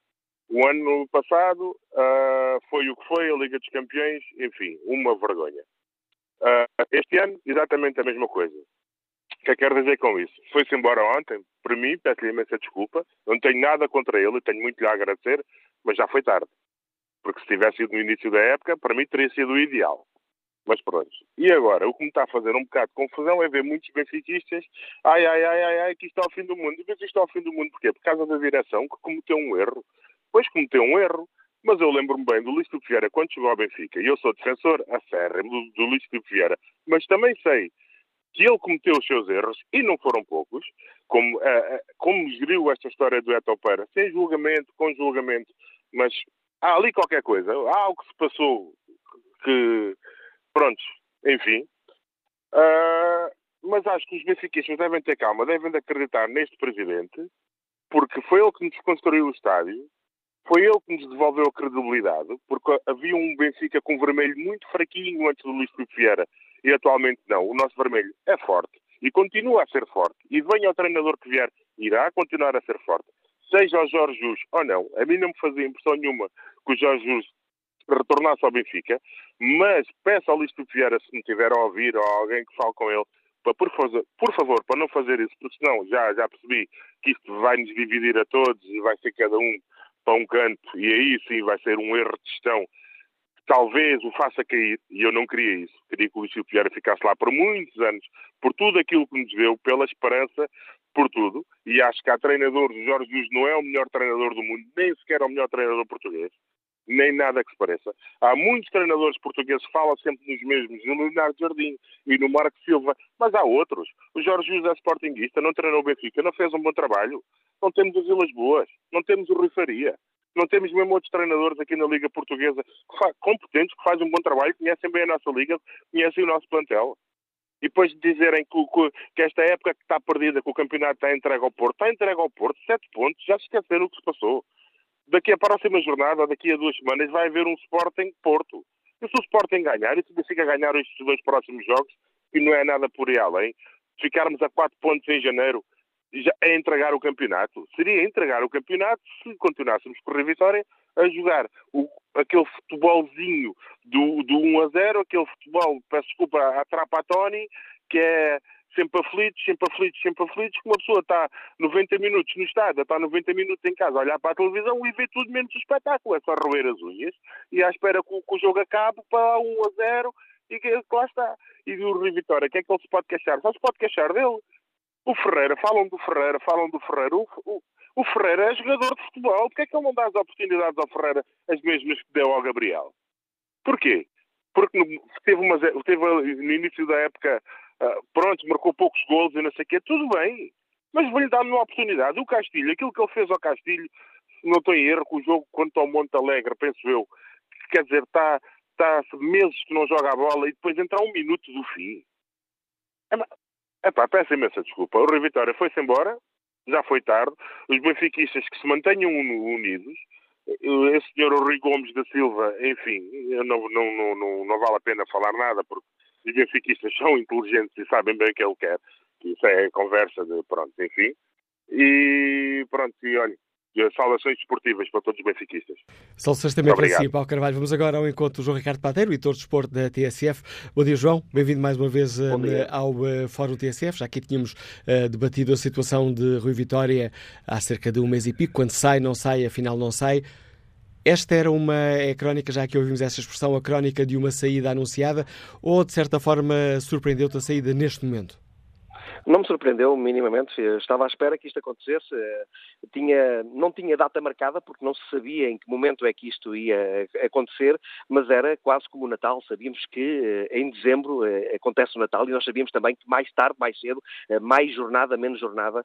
O ano passado uh, foi o que foi, a Liga dos Campeões, enfim, uma vergonha. Uh, este ano, exatamente a mesma coisa. O que é que quero dizer com isso? Foi-se embora ontem, por mim, peço-lhe imensa desculpa, não tenho nada contra ele, tenho muito lhe a agradecer, mas já foi tarde. Porque se tivesse sido no início da época, para mim teria sido o ideal. Mas pronto. E agora, o que me está a fazer um bocado de confusão é ver muitos benfiquistas, ai, ai, ai, ai, ai, que isto é o fim do mundo. E ver isto é o fim do mundo porquê? Por causa da direção que cometeu um erro. Pois cometeu um erro. Mas eu lembro-me bem do Luís Filipe Vieira quando chegou ao Benfica, e eu sou defensor acérrimo do, do Luís Filipe Vieira, mas também sei que ele cometeu os seus erros, e não foram poucos, como, uh, como geriu esta história do Etopeira, sem julgamento, com julgamento, mas há ali qualquer coisa, há algo que se passou que, pronto, enfim. Uh, mas acho que os benfiquistas devem ter calma, devem de acreditar neste presidente, porque foi ele que nos construiu o estádio, foi ele que nos devolveu a credibilidade, porque havia um Benfica com vermelho muito fraquinho antes do Luís Filipe Vieira e atualmente não. O nosso vermelho é forte e continua a ser forte. E venha o treinador que vier, irá continuar a ser forte. Seja o Jorge Jus ou não, a mim não me fazia impressão nenhuma que o Jorge Jus retornasse ao Benfica, mas peço ao Luís Vieira, se me tiver a ouvir, ou alguém que fale com ele, para, por, favor, por favor, para não fazer isso, porque senão já, já percebi que isto vai nos dividir a todos e vai ser cada um para um canto, e aí sim vai ser um erro de gestão talvez o faça cair, e eu não queria isso. Queria que o Luís Vieira ficasse lá por muitos anos, por tudo aquilo que nos deu, pela esperança, por tudo. E acho que há treinadores, o Jorge Jesus não é o melhor treinador do mundo, nem sequer é o melhor treinador português, nem nada que se pareça. Há muitos treinadores portugueses que falam sempre nos mesmos, no Leonardo Jardim e no Marco Silva, mas há outros. O Jorge Jesus é sportinguista, não treinou o Benfica, não fez um bom trabalho. Não temos as Vilas Boas, não temos o Rui Faria. Não temos mesmo outros treinadores aqui na Liga Portuguesa competentes, que fazem um bom trabalho, conhecem bem a nossa Liga, conhecem o nosso plantel. E depois de dizerem que, que, que, esta época que está perdida, que o campeonato está entregue ao Porto, está entregue ao Porto, sete pontos, já se esqueceram o que se passou. Daqui a próxima jornada, daqui a duas semanas, vai haver um Sporting Porto. E se o Sporting ganhar, e se Benfica ganhar estes dois próximos jogos, e não é nada por aí além, ficarmos a quatro pontos em janeiro, já é entregar o campeonato. Seria entregar o campeonato se continuássemos com a Vitória a jogar o, aquele futebolzinho do, do 1 a 0, aquele futebol, peço desculpa, a Trapatoni, que é sempre aflitos, sempre aflitos, sempre aflitos, que uma pessoa está 90 minutos no estádio, está 90 minutos em casa a olhar para a televisão e vê tudo menos o espetáculo. É só roer as unhas e à espera que o, que o jogo acabe para 1 a 0 e que lá está. E o Rui Vitória, o que é que ele se pode queixar? Só se pode queixar dele. O Ferreira, falam do Ferreira, falam do Ferreira. O, o, o Ferreira é jogador de futebol. Porquê é que ele não dá as oportunidades ao Ferreira as mesmas que deu ao Gabriel? Porquê? Porque teve, uma, teve no início da época, uh, pronto, marcou poucos gols e não sei o quê, tudo bem. Mas vou-lhe dar uma oportunidade. O Castilho, aquilo que ele fez ao Castilho, não estou em erro, o jogo quanto ao Monte Alegre, penso eu, quer dizer, está está meses que não joga a bola e depois entra um minuto do fim. É pá, peço imensa desculpa. O Rui Vitória foi-se embora, já foi tarde. Os benfiquistas que se mantenham unidos. Esse senhor Rui Gomes da Silva, enfim, não, não, não, não vale a pena falar nada, porque os benfiquistas são inteligentes e sabem bem o que ele quer. Isso é conversa de, pronto, enfim. E pronto, e olha, saudações desportivas para todos os benfiquistas. Saudações também para si, Paulo Carvalho. Vamos agora ao encontro do João Ricardo Pateiro, editor de desporto da TSF. Bom dia, João. Bem-vindo mais uma vez uh, ao uh, Fórum TSF. Já aqui tínhamos uh, debatido a situação de Rui Vitória há cerca de um mês e pico. Quando sai, não sai, afinal não sai. Esta era uma é crónica, já que ouvimos essa expressão, a crónica de uma saída anunciada, ou de certa forma surpreendeu-te a saída neste momento? Não me surpreendeu minimamente, estava à espera que isto acontecesse. Tinha, não tinha data marcada porque não se sabia em que momento é que isto ia acontecer, mas era quase como o Natal. Sabíamos que eh, em dezembro eh, acontece o Natal e nós sabíamos também que mais tarde, mais cedo, eh, mais jornada, menos jornada,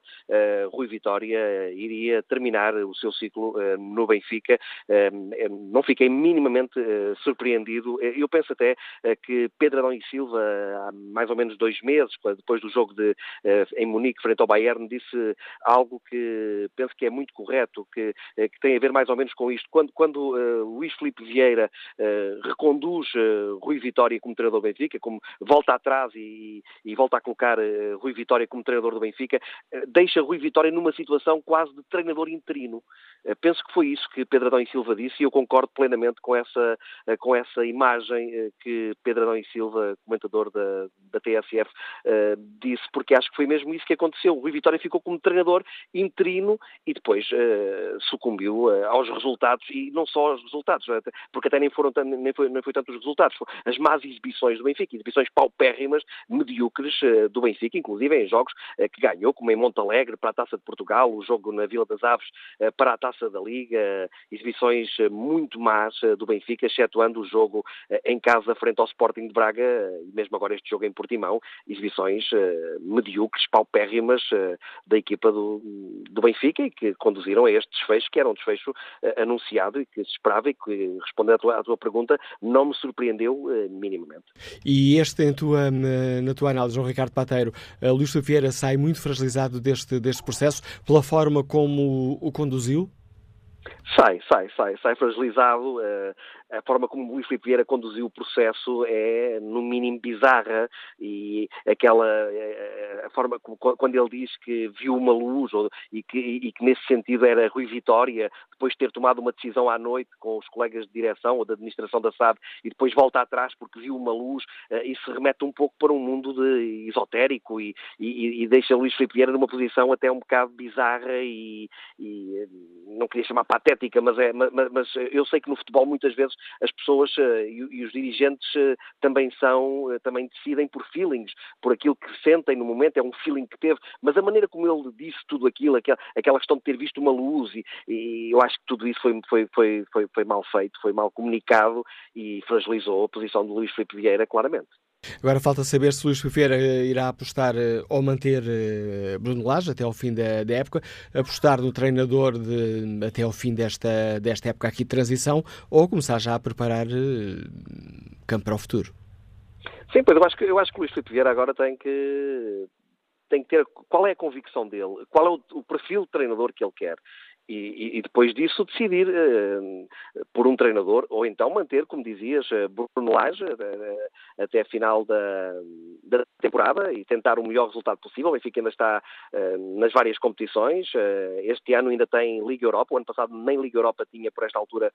Rui Vitória iria terminar o seu ciclo no Benfica. Não fiquei minimamente surpreendido. Eu penso até que Pedro Adão e Silva, há mais ou menos dois meses, depois do jogo de eh, em Munique, frente ao Bayern, disse algo que penso que é muito correto, que, eh, que tem a ver mais ou menos com isto. Quando, quando uh, Luís Filipe Vieira reconduz Rui Vitória como treinador do Benfica, como volta atrás e, e volta a colocar Rui Vitória como treinador do Benfica, deixa Rui Vitória numa situação quase de treinador interino. penso que foi isso que Pedro Adão e Silva disse e eu concordo plenamente com essa, com essa imagem que Pedro Adão e Silva, comentador da, da TSF, disse, porque acho que foi mesmo isso que aconteceu. O Rui Vitória ficou como treinador interino e depois uh, sucumbiu uh, aos resultados, e não só aos resultados, é? porque até nem foram nem foi, nem foi tanto os resultados, as más exibições do Benfica, exibições paupérrimas, medíocres uh, do Benfica, inclusive em jogos que ganhou, como em Montalegre para a Taça de Portugal, o jogo na Vila das Aves para a Taça da Liga, exibições muito más do Benfica, excetuando o jogo em casa frente ao Sporting de Braga, e mesmo agora este jogo em Portimão, exibições medíocres, paupérrimas uh, da equipa do, do, Benfica e que conduziram a este desfecho, que era um desfecho uh, anunciado e que se esperava e que, respondendo à tua, à tua pergunta, não me surpreendeu uh, minimamente. E este, tua, na tua análise, João Ricardo Pateiro, Luís Vieira sai muito fragilizado deste, deste processo pela forma como o conduziu? Sai, sai, sai, sai fragilizado. Uh, a forma como Luís Filipe Vieira conduziu o processo é, no mínimo, bizarra e aquela eh, a forma como, quando ele diz que viu uma luz ou, e, que, e que nesse sentido era Rui Vitória, depois de ter tomado uma decisão à noite com os colegas de direção ou da administração da SAD e depois volta atrás porque viu uma luz, uh, isso remete um pouco para um mundo de esotérico e, e, e deixa Luís Filipe Vieira numa posição até um bocado bizarra e, e não queria chamar patética, mas, é, mas, mas eu sei que no futebol muitas vezes as pessoas uh, e, os dirigentes uh, também são, uh, também decidem por feelings, por aquilo que sentem no momento, é um feeling que teve, mas a maneira como ele disse tudo aquilo, aquela, aquela questão de ter visto uma luz e, e eu acho que tudo isso foi, foi, foi, foi, foi mal feito, foi mal comunicado e fragilizou a posição de Luís Filipe Vieira claramente. Agora falta saber se Luís Fifeira eh, irá apostar eh, ou manter eh, Bruno Lage até ao fim da, da, época, apostar no treinador de, até ao fim desta, desta época aqui de transição ou começar já a preparar campo para o futuro. Sim, pois eu acho que, eu acho que o Luís Filipe Vieira agora tem que, tem que ter qual é a convicção dele, qual é o, o perfil de treinador que ele quer. E, e, depois disso decidir uh, por um treinador ou então manter, como dizias, uh, Bruno Lage uh, até a final da, da, temporada e tentar o melhor resultado possível. O Benfica ainda está nas várias competições. este ano ainda tem Liga Europa. O ano passado nem Liga Europa tinha por esta altura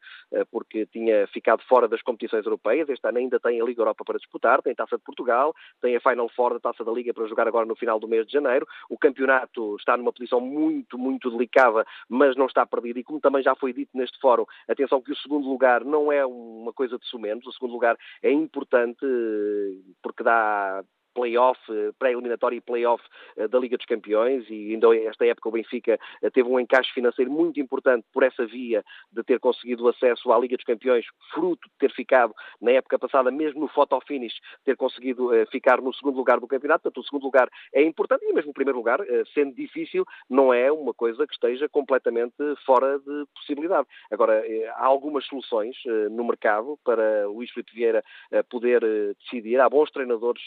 porque tinha ficado fora das competições europeias. Este ano ainda tem a Liga Europa para disputar. Tem Taça de Portugal, tem a Final Four da Taça da Liga para jogar agora no final do mês de janeiro. O campeonato está numa posição muito, muito delicada, mas não está perdido. E como também já foi dito neste fórum, atenção que o segundo lugar não é uma coisa de sumenos, o segundo lugar é importante eh, porque dá play-off, eh, pré-eliminatório e play-off eh, da Liga dos Campeões e ainda esta época o Benfica eh, teve um encaixe financeiro muito importante por essa via de ter conseguido acesso à Liga dos Campeões, fruto de ter ficado na época passada, mesmo no photo finish, ter conseguido ficar no segundo lugar do campeonato. Portanto, o segundo lugar é importante e mesmo o primeiro lugar, sendo difícil, não é uma coisa que esteja completamente fora de possibilidade. Agora, há algumas soluções no mercado para Luís Filipe Vieira poder decidir. Há bons treinadores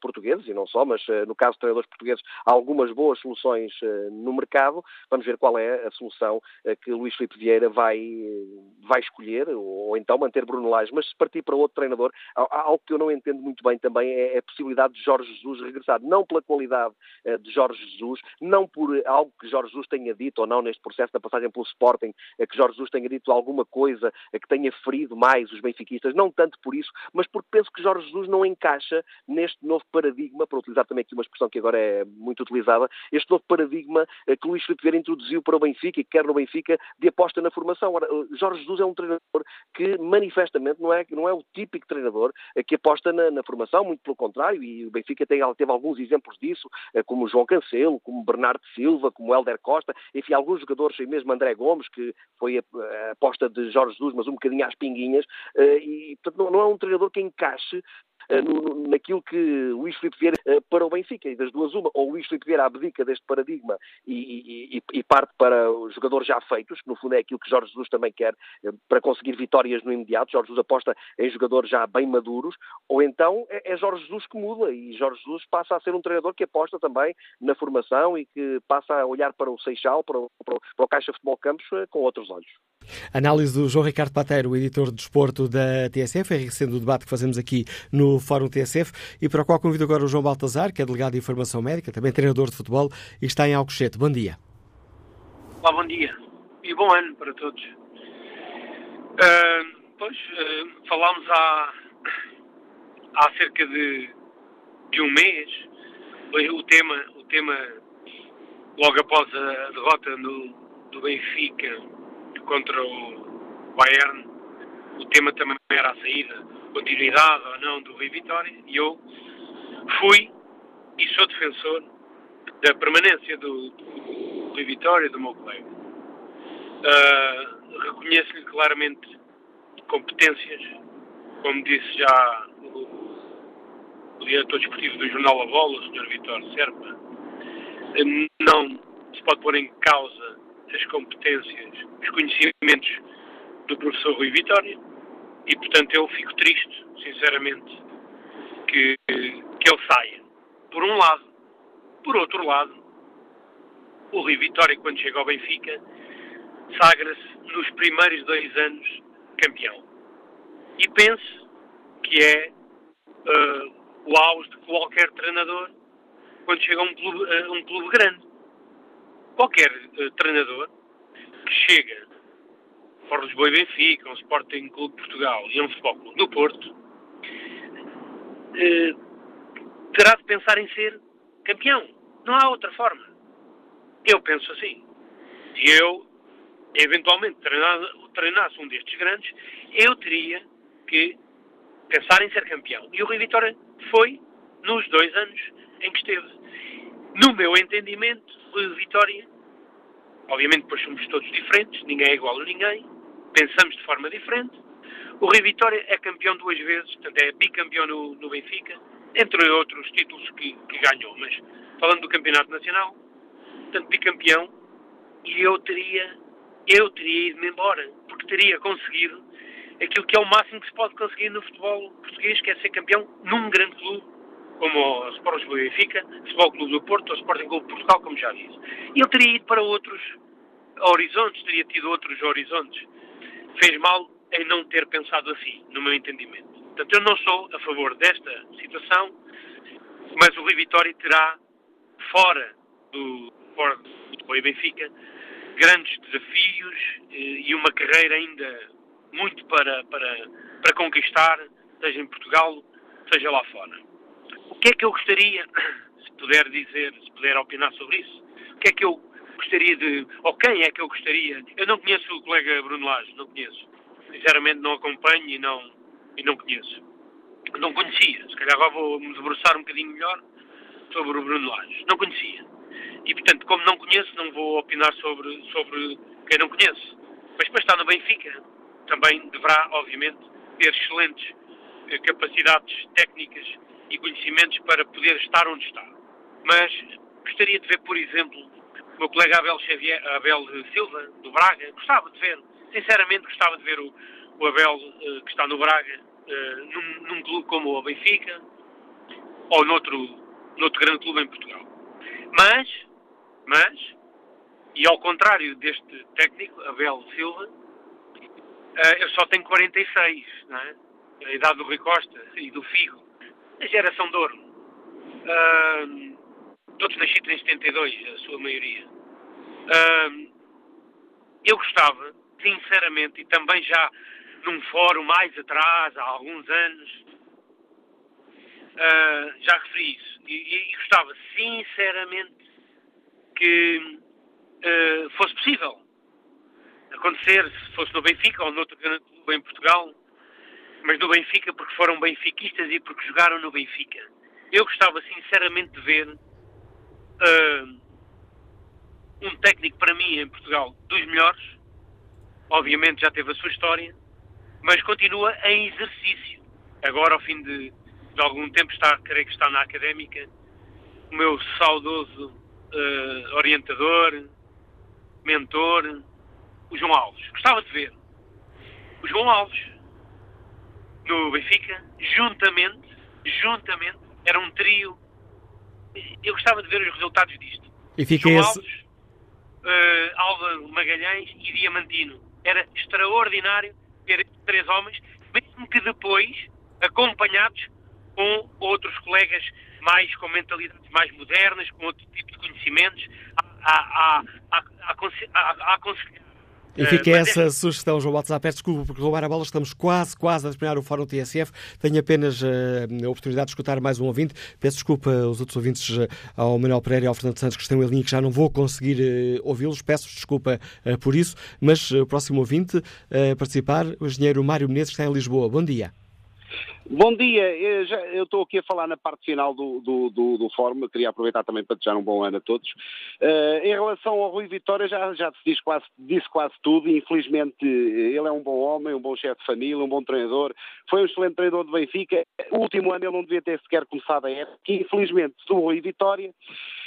portugueses, e não só, mas eh, no caso de treinadores portugueses, há algumas boas soluções eh, no mercado. Vamos ver qual é a solução eh, que Luís Filipe Vieira vai, vai escolher, ou, então manter Bruno Lage. Mas se partir para outro treinador, algo que eu não entendo muito bem também é a possibilidade de Jorge Jesus regressar, não pela qualidade de Jorge Jesus, não por algo que Jorge Jesus tenha dito ou não neste processo da passagem pelo Sporting, que Jorge Jesus tenha dito alguma coisa que tenha ferido mais os benfiquistas, não tanto por isso, mas porque penso que Jorge Jesus não encaixa neste novo paradigma, para utilizar também aqui uma expressão que agora é muito utilizada, este novo paradigma eh, que Luís Filipe Vieira introduziu para o Benfica e que quer no Benfica de aposta na formação. Ora, eh, Jorge Jesus é um treinador que manifestamente não é, não é o típico treinador eh, que aposta na, na formação, muito pelo contrário, e o Benfica tem, teve alguns exemplos disso, como João Cancelo, como Bernardo Silva, como Helder Costa, enfim, alguns jogadores, mesmo André Gomes, que foi a, aposta de Jorge Jesus, mas um bocadinho às pinguinhas, e portanto não é um treinador que encaixe eh, naquilo que Luís Filipe Vieira eh, para o Benfica. E das duas, uma, ou Luís Filipe Vieira abdica deste paradigma e, e, e, parte para os jogadores já feitos, que no fundo é aquilo que Jorge Jesus também quer eh, para conseguir vitórias no imediato. Jorge Jesus aposta em jogadores já bem maduros, ou então é, é Jorge Jesus que muda e Jorge Jesus passa a ser um treinador que aposta também na formação e que passa a olhar para o Seixal, para o, para o, para o Caixa Futebol Campos com outros olhos. Análise do João Ricardo Pateiro, editor de desporto da TSF, enriquecendo o debate que fazemos aqui no Fórum TSF e para o qual convido agora o João Baltazar, que é delegado de Informação Médica, também treinador de futebol e está em Alcochete. Bom dia. Olá, bom dia e bom ano para todos. Uh, pois, uh, falámos há, há cerca de, de um mês, o tema, o tema logo após a derrota no, do Benfica contra o Bayern, o tema também era a saída, continuidade ou não do Rui Vitória, e eu fui e sou defensor da permanência do, do Rui Vitória, do meu colega. Uh, Reconheço-lhe claramente competências, como disse já o, o diretor desportivo do Jornal A Bola, o Sr. Vitor Serpa, não se pode pôr em causa as competências, os conhecimentos do professor Rui Vitória e, portanto, eu fico triste, sinceramente, que, que ele saia. Por um lado. Por outro lado, o Rui Vitória, quando chega ao Benfica, sagra-se nos primeiros dois anos campeão. E penso que é uh, o auge de qualquer treinador quando chega a um clube, uh, um clube grande qualquer uh, treinador que chega para o Lisboa e Benfica, um Sporting Clube de Portugal e um Futebol Clube do Porto, uh, terá de pensar em ser campeão. Não há outra forma. Eu penso assim. Se eu, eventualmente, treinasse um destes grandes, eu teria que pensar em ser campeão. E o Rui Vitória foi nos dois anos em que esteve. No meu entendimento, Rui Vitória, obviamente depois somos todos diferentes, ninguém é igual a ninguém, pensamos de forma diferente. O Rui Vitória é campeão duas vezes, portanto é bicampeão no, no Benfica, entre outros títulos que, que, ganhou, mas falando do Campeonato Nacional, portanto bicampeão, e eu teria, eu teria ido-me embora, porque teria conseguido aquilo que é o máximo que se pode conseguir no futebol português, que é ser campeão num grande clube como o Sport Lisboa e Benfica, Futebol Clube do Porto, o Sporting Clube de Portugal, como já disse. Ele teria ido para outros, horizontes, teria tido outros horizontes. Fez mal em não ter pensado assim, no meu entendimento. Portanto, eu não sou a favor desta situação, mas o Rui Vitória terá, fora do, fora do e Benfica, grandes desafios eh, e uma carreira ainda muito para, para, para conquistar, seja em Portugal, seja lá fora. Que é que eu gostaria, [COUGHS] se puder dizer, se puder opinar sobre isso, o que é que eu gostaria de, ou quem é que eu gostaria, eu não conheço o colega Bruno Lage, não conheço, sinceramente não acompanho e não, e não conheço, não conhecia, se calhar agora vou me debruçar um bocadinho melhor sobre o Bruno Lage, não conhecia, e portanto como não conheço não vou opinar sobre, sobre quem não conheço, mas para estar no Benfica também deverá, obviamente, ter excelentes eh, capacidades técnicas e conhecimentos para poder estar onde está. Mas gostaria de ver, por exemplo, o meu colega Abel, Xavier, Abel Silva, do Braga, gostava de ver, sinceramente gostava de ver o, o Abel uh, que está no Braga uh, num, num, clube como o Benfica ou noutro, noutro grande clube em Portugal. Mas, mas, e ao contrário deste técnico, Abel Silva, uh, eu só tenho 46, não é? A idade do Rui Costa e do Figo, a geração de ouro. Uh, todos nascidos em 72, a sua maioria. Uh, eu gostava, sinceramente, e também já num fórum mais atrás, há alguns anos, uh, já referi isso, e, e, gostava sinceramente que uh, fosse possível acontecer, se fosse no Benfica ou noutro grande clube em Portugal, mas no Benfica porque foram benfiquistas e porque jogaram no Benfica. Eu gostava sinceramente de ver uh, um técnico para mim em Portugal dos melhores, obviamente já teve a sua história, mas continua em exercício. Agora, ao fim de, de algum tempo, está, creio que está na académica, o meu saudoso uh, orientador, mentor, o João Alves. Gostava de ver o João Alves no Benfica, juntamente, juntamente, era um trio eu gostava de ver os resultados disto. E fica João esse... Alves, uh, Alva Magalhães e Diamantino. Era extraordinário ter três homens, mesmo que depois, acompanhados com outros colegas mais com mentalidades mais modernas, com outro tipo de conhecimentos, a, a, a, a aconselhar e fica uh, essa é... sugestão, João WhatsApp. Peço desculpa por roubar a bola, estamos quase, quase a terminar o Fórum TSF. Tenho apenas uh, a oportunidade de escutar mais um ouvinte. Peço desculpa aos outros ouvintes, uh, ao Manuel Pereira e ao Fernando Santos, que estão em linha, que já não vou conseguir ouvi-los. Peço desculpa por isso. Mas o próximo ouvinte a participar, o engenheiro Mário Menezes, que está em Lisboa. Bom dia. Bom dia, eu estou aqui a falar na parte final do, do, do, do fórum, eu queria aproveitar também para desejar um bom ano a todos. Uh, em relação ao Rui Vitória, já, já se diz quase, disse quase tudo, e infelizmente ele é um bom homem, um bom chefe de família, um bom treinador, foi um excelente treinador de Benfica, o último ano ele não devia ter sequer começado a época, e infelizmente do Rui Vitória,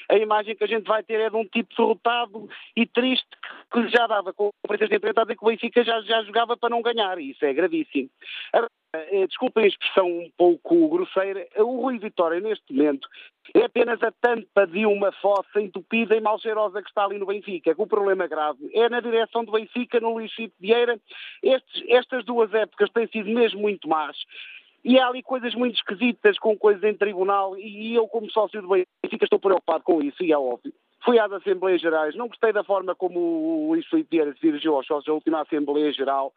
a imagem que a gente vai ter é de um tipo derrotado e triste que já dava com o presidente de dizer que o Benfica já, já jogava para não ganhar, e isso é gravíssimo. Eh, desculpem a expressão um pouco grosseira, o Rui Vitória, neste momento, é apenas a tampa de uma fossa entupida e mal cheirosa que está ali no Benfica. O problema grave é na direção do Benfica, no Luís Chico Vieira. Estes, estas duas épocas têm sido mesmo muito más. E há ali coisas muito esquisitas, com coisas em tribunal, e eu, como sócio do Benfica, estou preocupado com isso, e é óbvio. Fui às Assembleias Gerais, não gostei da forma como o Luís Filipe Vieira se dirigiu aos sócios da última Assembleia Geral.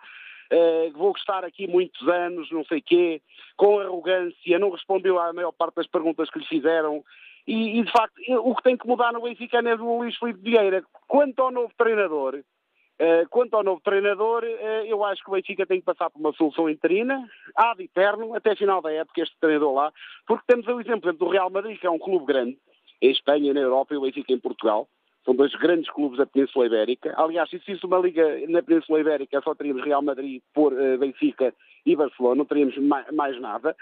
Uh, vou estar aqui muitos anos, não sei quê, com arrogância, não respondeu à maior parte das perguntas que lhe fizeram. E, e de facto, o que tem que mudar no Benfica é mesmo o Luís Filipe Vieira. Quanto ao novo treinador, uh, quanto ao novo treinador, uh, eu acho que o Benfica tem que passar por uma solução interina, ad eterno, até final da época, este treinador lá, porque temos o exemplo do Real Madrid, que é um clube grande, em Espanha, na Europa, e o Benfica em Portugal. São dois grandes clubes da Península Ibérica. Aliás, se existisse uma liga na Península Ibérica, só teríamos Real Madrid, por uh, Benfica e Barcelona, não teríamos mais, nada.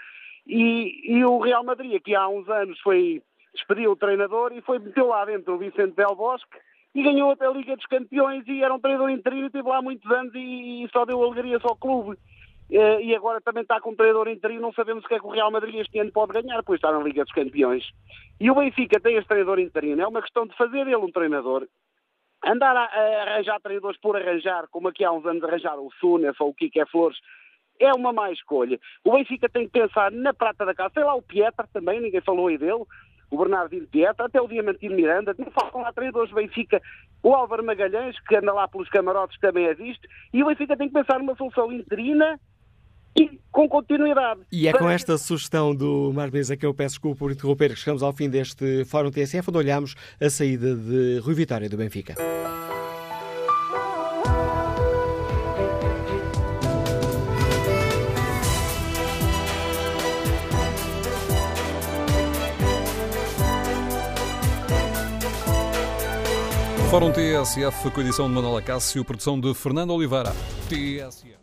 E, e, o Real Madrid, aqui há uns anos, foi despediu o treinador e foi meteu lá dentro o Vicente Del Bosque e ganhou até a Liga dos Campeões e era um treinador interino, esteve lá muitos anos e, e só deu alegria ao clube. Uh, e agora também está com treinador interino, não sabemos o que é que o Real Madrid este ano pode ganhar, pois está na Liga dos Campeões. E o Benfica tem este treinador interino, é uma questão de fazer ele um treinador andar a, arranjar treinadores por arranjar, como aqui há uns anos arranjaram o Sunas ou o Kike Flores, é uma má escolha. O Benfica tem que pensar na prata da casa. Sei lá o Pietra também, ninguém falou aí dele. O Bernardino Pietra, até o Diamantino Miranda, não faltam lá treinadores do Benfica. O Álvaro Magalhães, que anda lá pelos camarotes, também é visto. E o Benfica tem que pensar numa solução interina e com continuidade. E é com esta sugestão do Mar Mesa que eu peço desculpa por interromper, que chegamos ao fim deste Fórum TSF, onde olhamos a saída de Rui Vitória do Benfica. Fórum TSF, com edição de Manuela Cássio, produção de Fernando Oliveira. TSF.